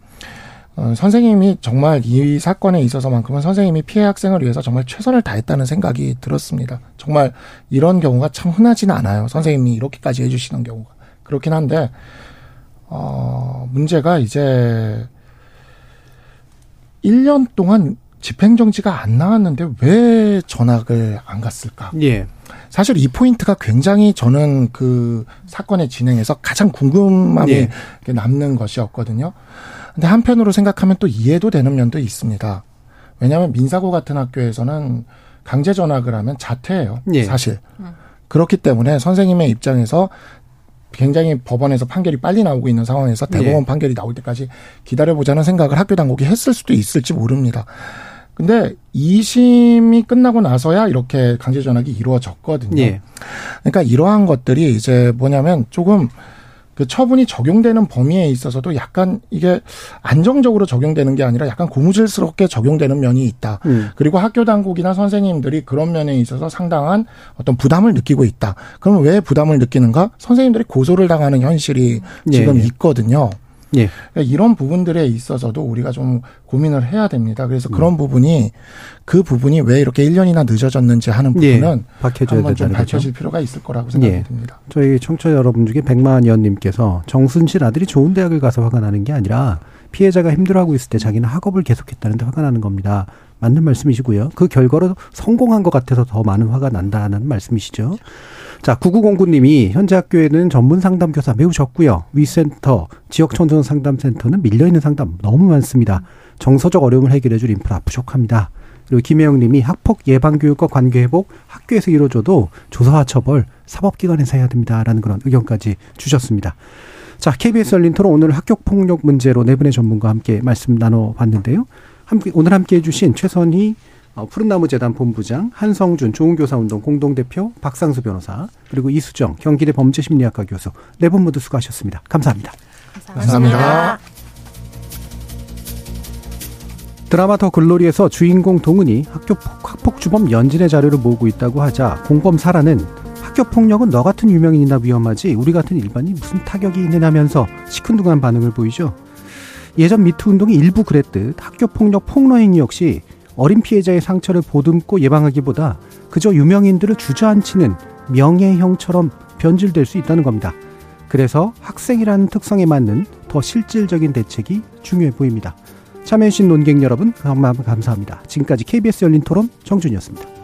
어, 선생님이 정말 이 사건에 있어서만큼은 선생님이 피해 학생을 위해서 정말 최선을 다했다는 생각이 들었습니다. 정말 이런 경우가 참 흔하지는 않아요. 선생님이 이렇게까지 해주시는 경우가. 그렇긴 한데 어 문제가 이제 1년 동안 집행정지가 안 나왔는데 왜 전학을 안 갔을까? 예. 사실 이 포인트가 굉장히 저는 그 사건의 진행에서 가장 궁금함이 예. 남는 것이었거든요. 근데 한편으로 생각하면 또 이해도 되는 면도 있습니다. 왜냐하면 민사고 같은 학교에서는 강제 전학을 하면 자퇴예요. 예. 사실. 음. 그렇기 때문에 선생님의 입장에서 굉장히 법원에서 판결이 빨리 나오고 있는 상황에서 대법원 예. 판결이 나올 때까지 기다려보자는 생각을 학교 당국이 했을 수도 있을지 모릅니다. 근데 2심이 끝나고 나서야 이렇게 강제 전학이 이루어졌거든요. 예. 그러니까 이러한 것들이 이제 뭐냐면 조금 그 처분이 적용되는 범위에 있어서도 약간 이게 안정적으로 적용되는 게 아니라 약간 고무줄스럽게 적용되는 면이 있다. 음. 그리고 학교 당국이나 선생님들이 그런 면에 있어서 상당한 어떤 부담을 느끼고 있다. 그러면 왜 부담을 느끼는가? 선생님들이 고소를 당하는 현실이 예, 지금 예. 있거든요. 예. 그러니까 이런 부분들에 있어서도 우리가 좀 고민을 해야 됩니다. 그래서 음. 그런 부분이 그 부분이 왜 이렇게 1년이나 늦어졌는지 하는 예. 부분은 예. 밝혀져야 한번 좀 밝혀질 필요가 있을 거라고 생각이 예. 듭니다. 저희 청취자 여러분 중에 백만 의원님께서 정순실 아들이 좋은 대학을 가서 화가 나는 게 아니라 피해자가 힘들어하고 있을 때 자기는 학업을 계속했다는데 화가 나는 겁니다. 맞는 말씀이시고요. 그 결과로 성공한 것 같아서 더 많은 화가 난다는 말씀이시죠. 자, 9909님이 현재 학교에는 전문 상담 교사 매우 적고요. 위센터, 지역 청소년 상담 센터는 밀려 있는 상담 너무 많습니다. 정서적 어려움을 해결해 줄 인프라 부족합니다. 그리고 김혜영 님이 학폭 예방 교육과 관계 회복 학교에서 이루어져도 조사와 처벌 사법기관에서 해야 됩니다라는 그런 의견까지 주셨습니다. 자, KBS 열린 토론 오늘 학교 폭력 문제로 네 분의 전문가와 함께 말씀 나눠 봤는데요. 함께 오늘 함께 해 주신 최선희 어, 푸른나무 재단 본부장, 한성준 좋은교사운동 공동대표, 박상수 변호사, 그리고 이수정 경기대 범죄심리학과 교수 네 분 모두 수고하셨습니다. 감사합니다. 감사합니다. 감사합니다. 드라마 더 글로리에서 주인공 동은이 학교 학폭 주범 연진의 자료를 모으고 있다고 하자 공범 사라는 학교 폭력은 너 같은 유명인이나 위험하지 우리 같은 일반인 무슨 타격이 있느냐면서 시큰둥한 반응을 보이죠. 예전 미투 운동이 일부 그랬듯 학교 폭력 폭로 행위 역시 어린 피해자의 상처를 보듬고 예방하기보다 그저 유명인들을 주저앉히는 명예형처럼 변질될 수 있다는 겁니다. 그래서 학생이라는 특성에 맞는 더 실질적인 대책이 중요해 보입니다. 참여해주신 논객 여러분, 감사합니다. 지금까지 KBS 열린 토론 정준이었습니다.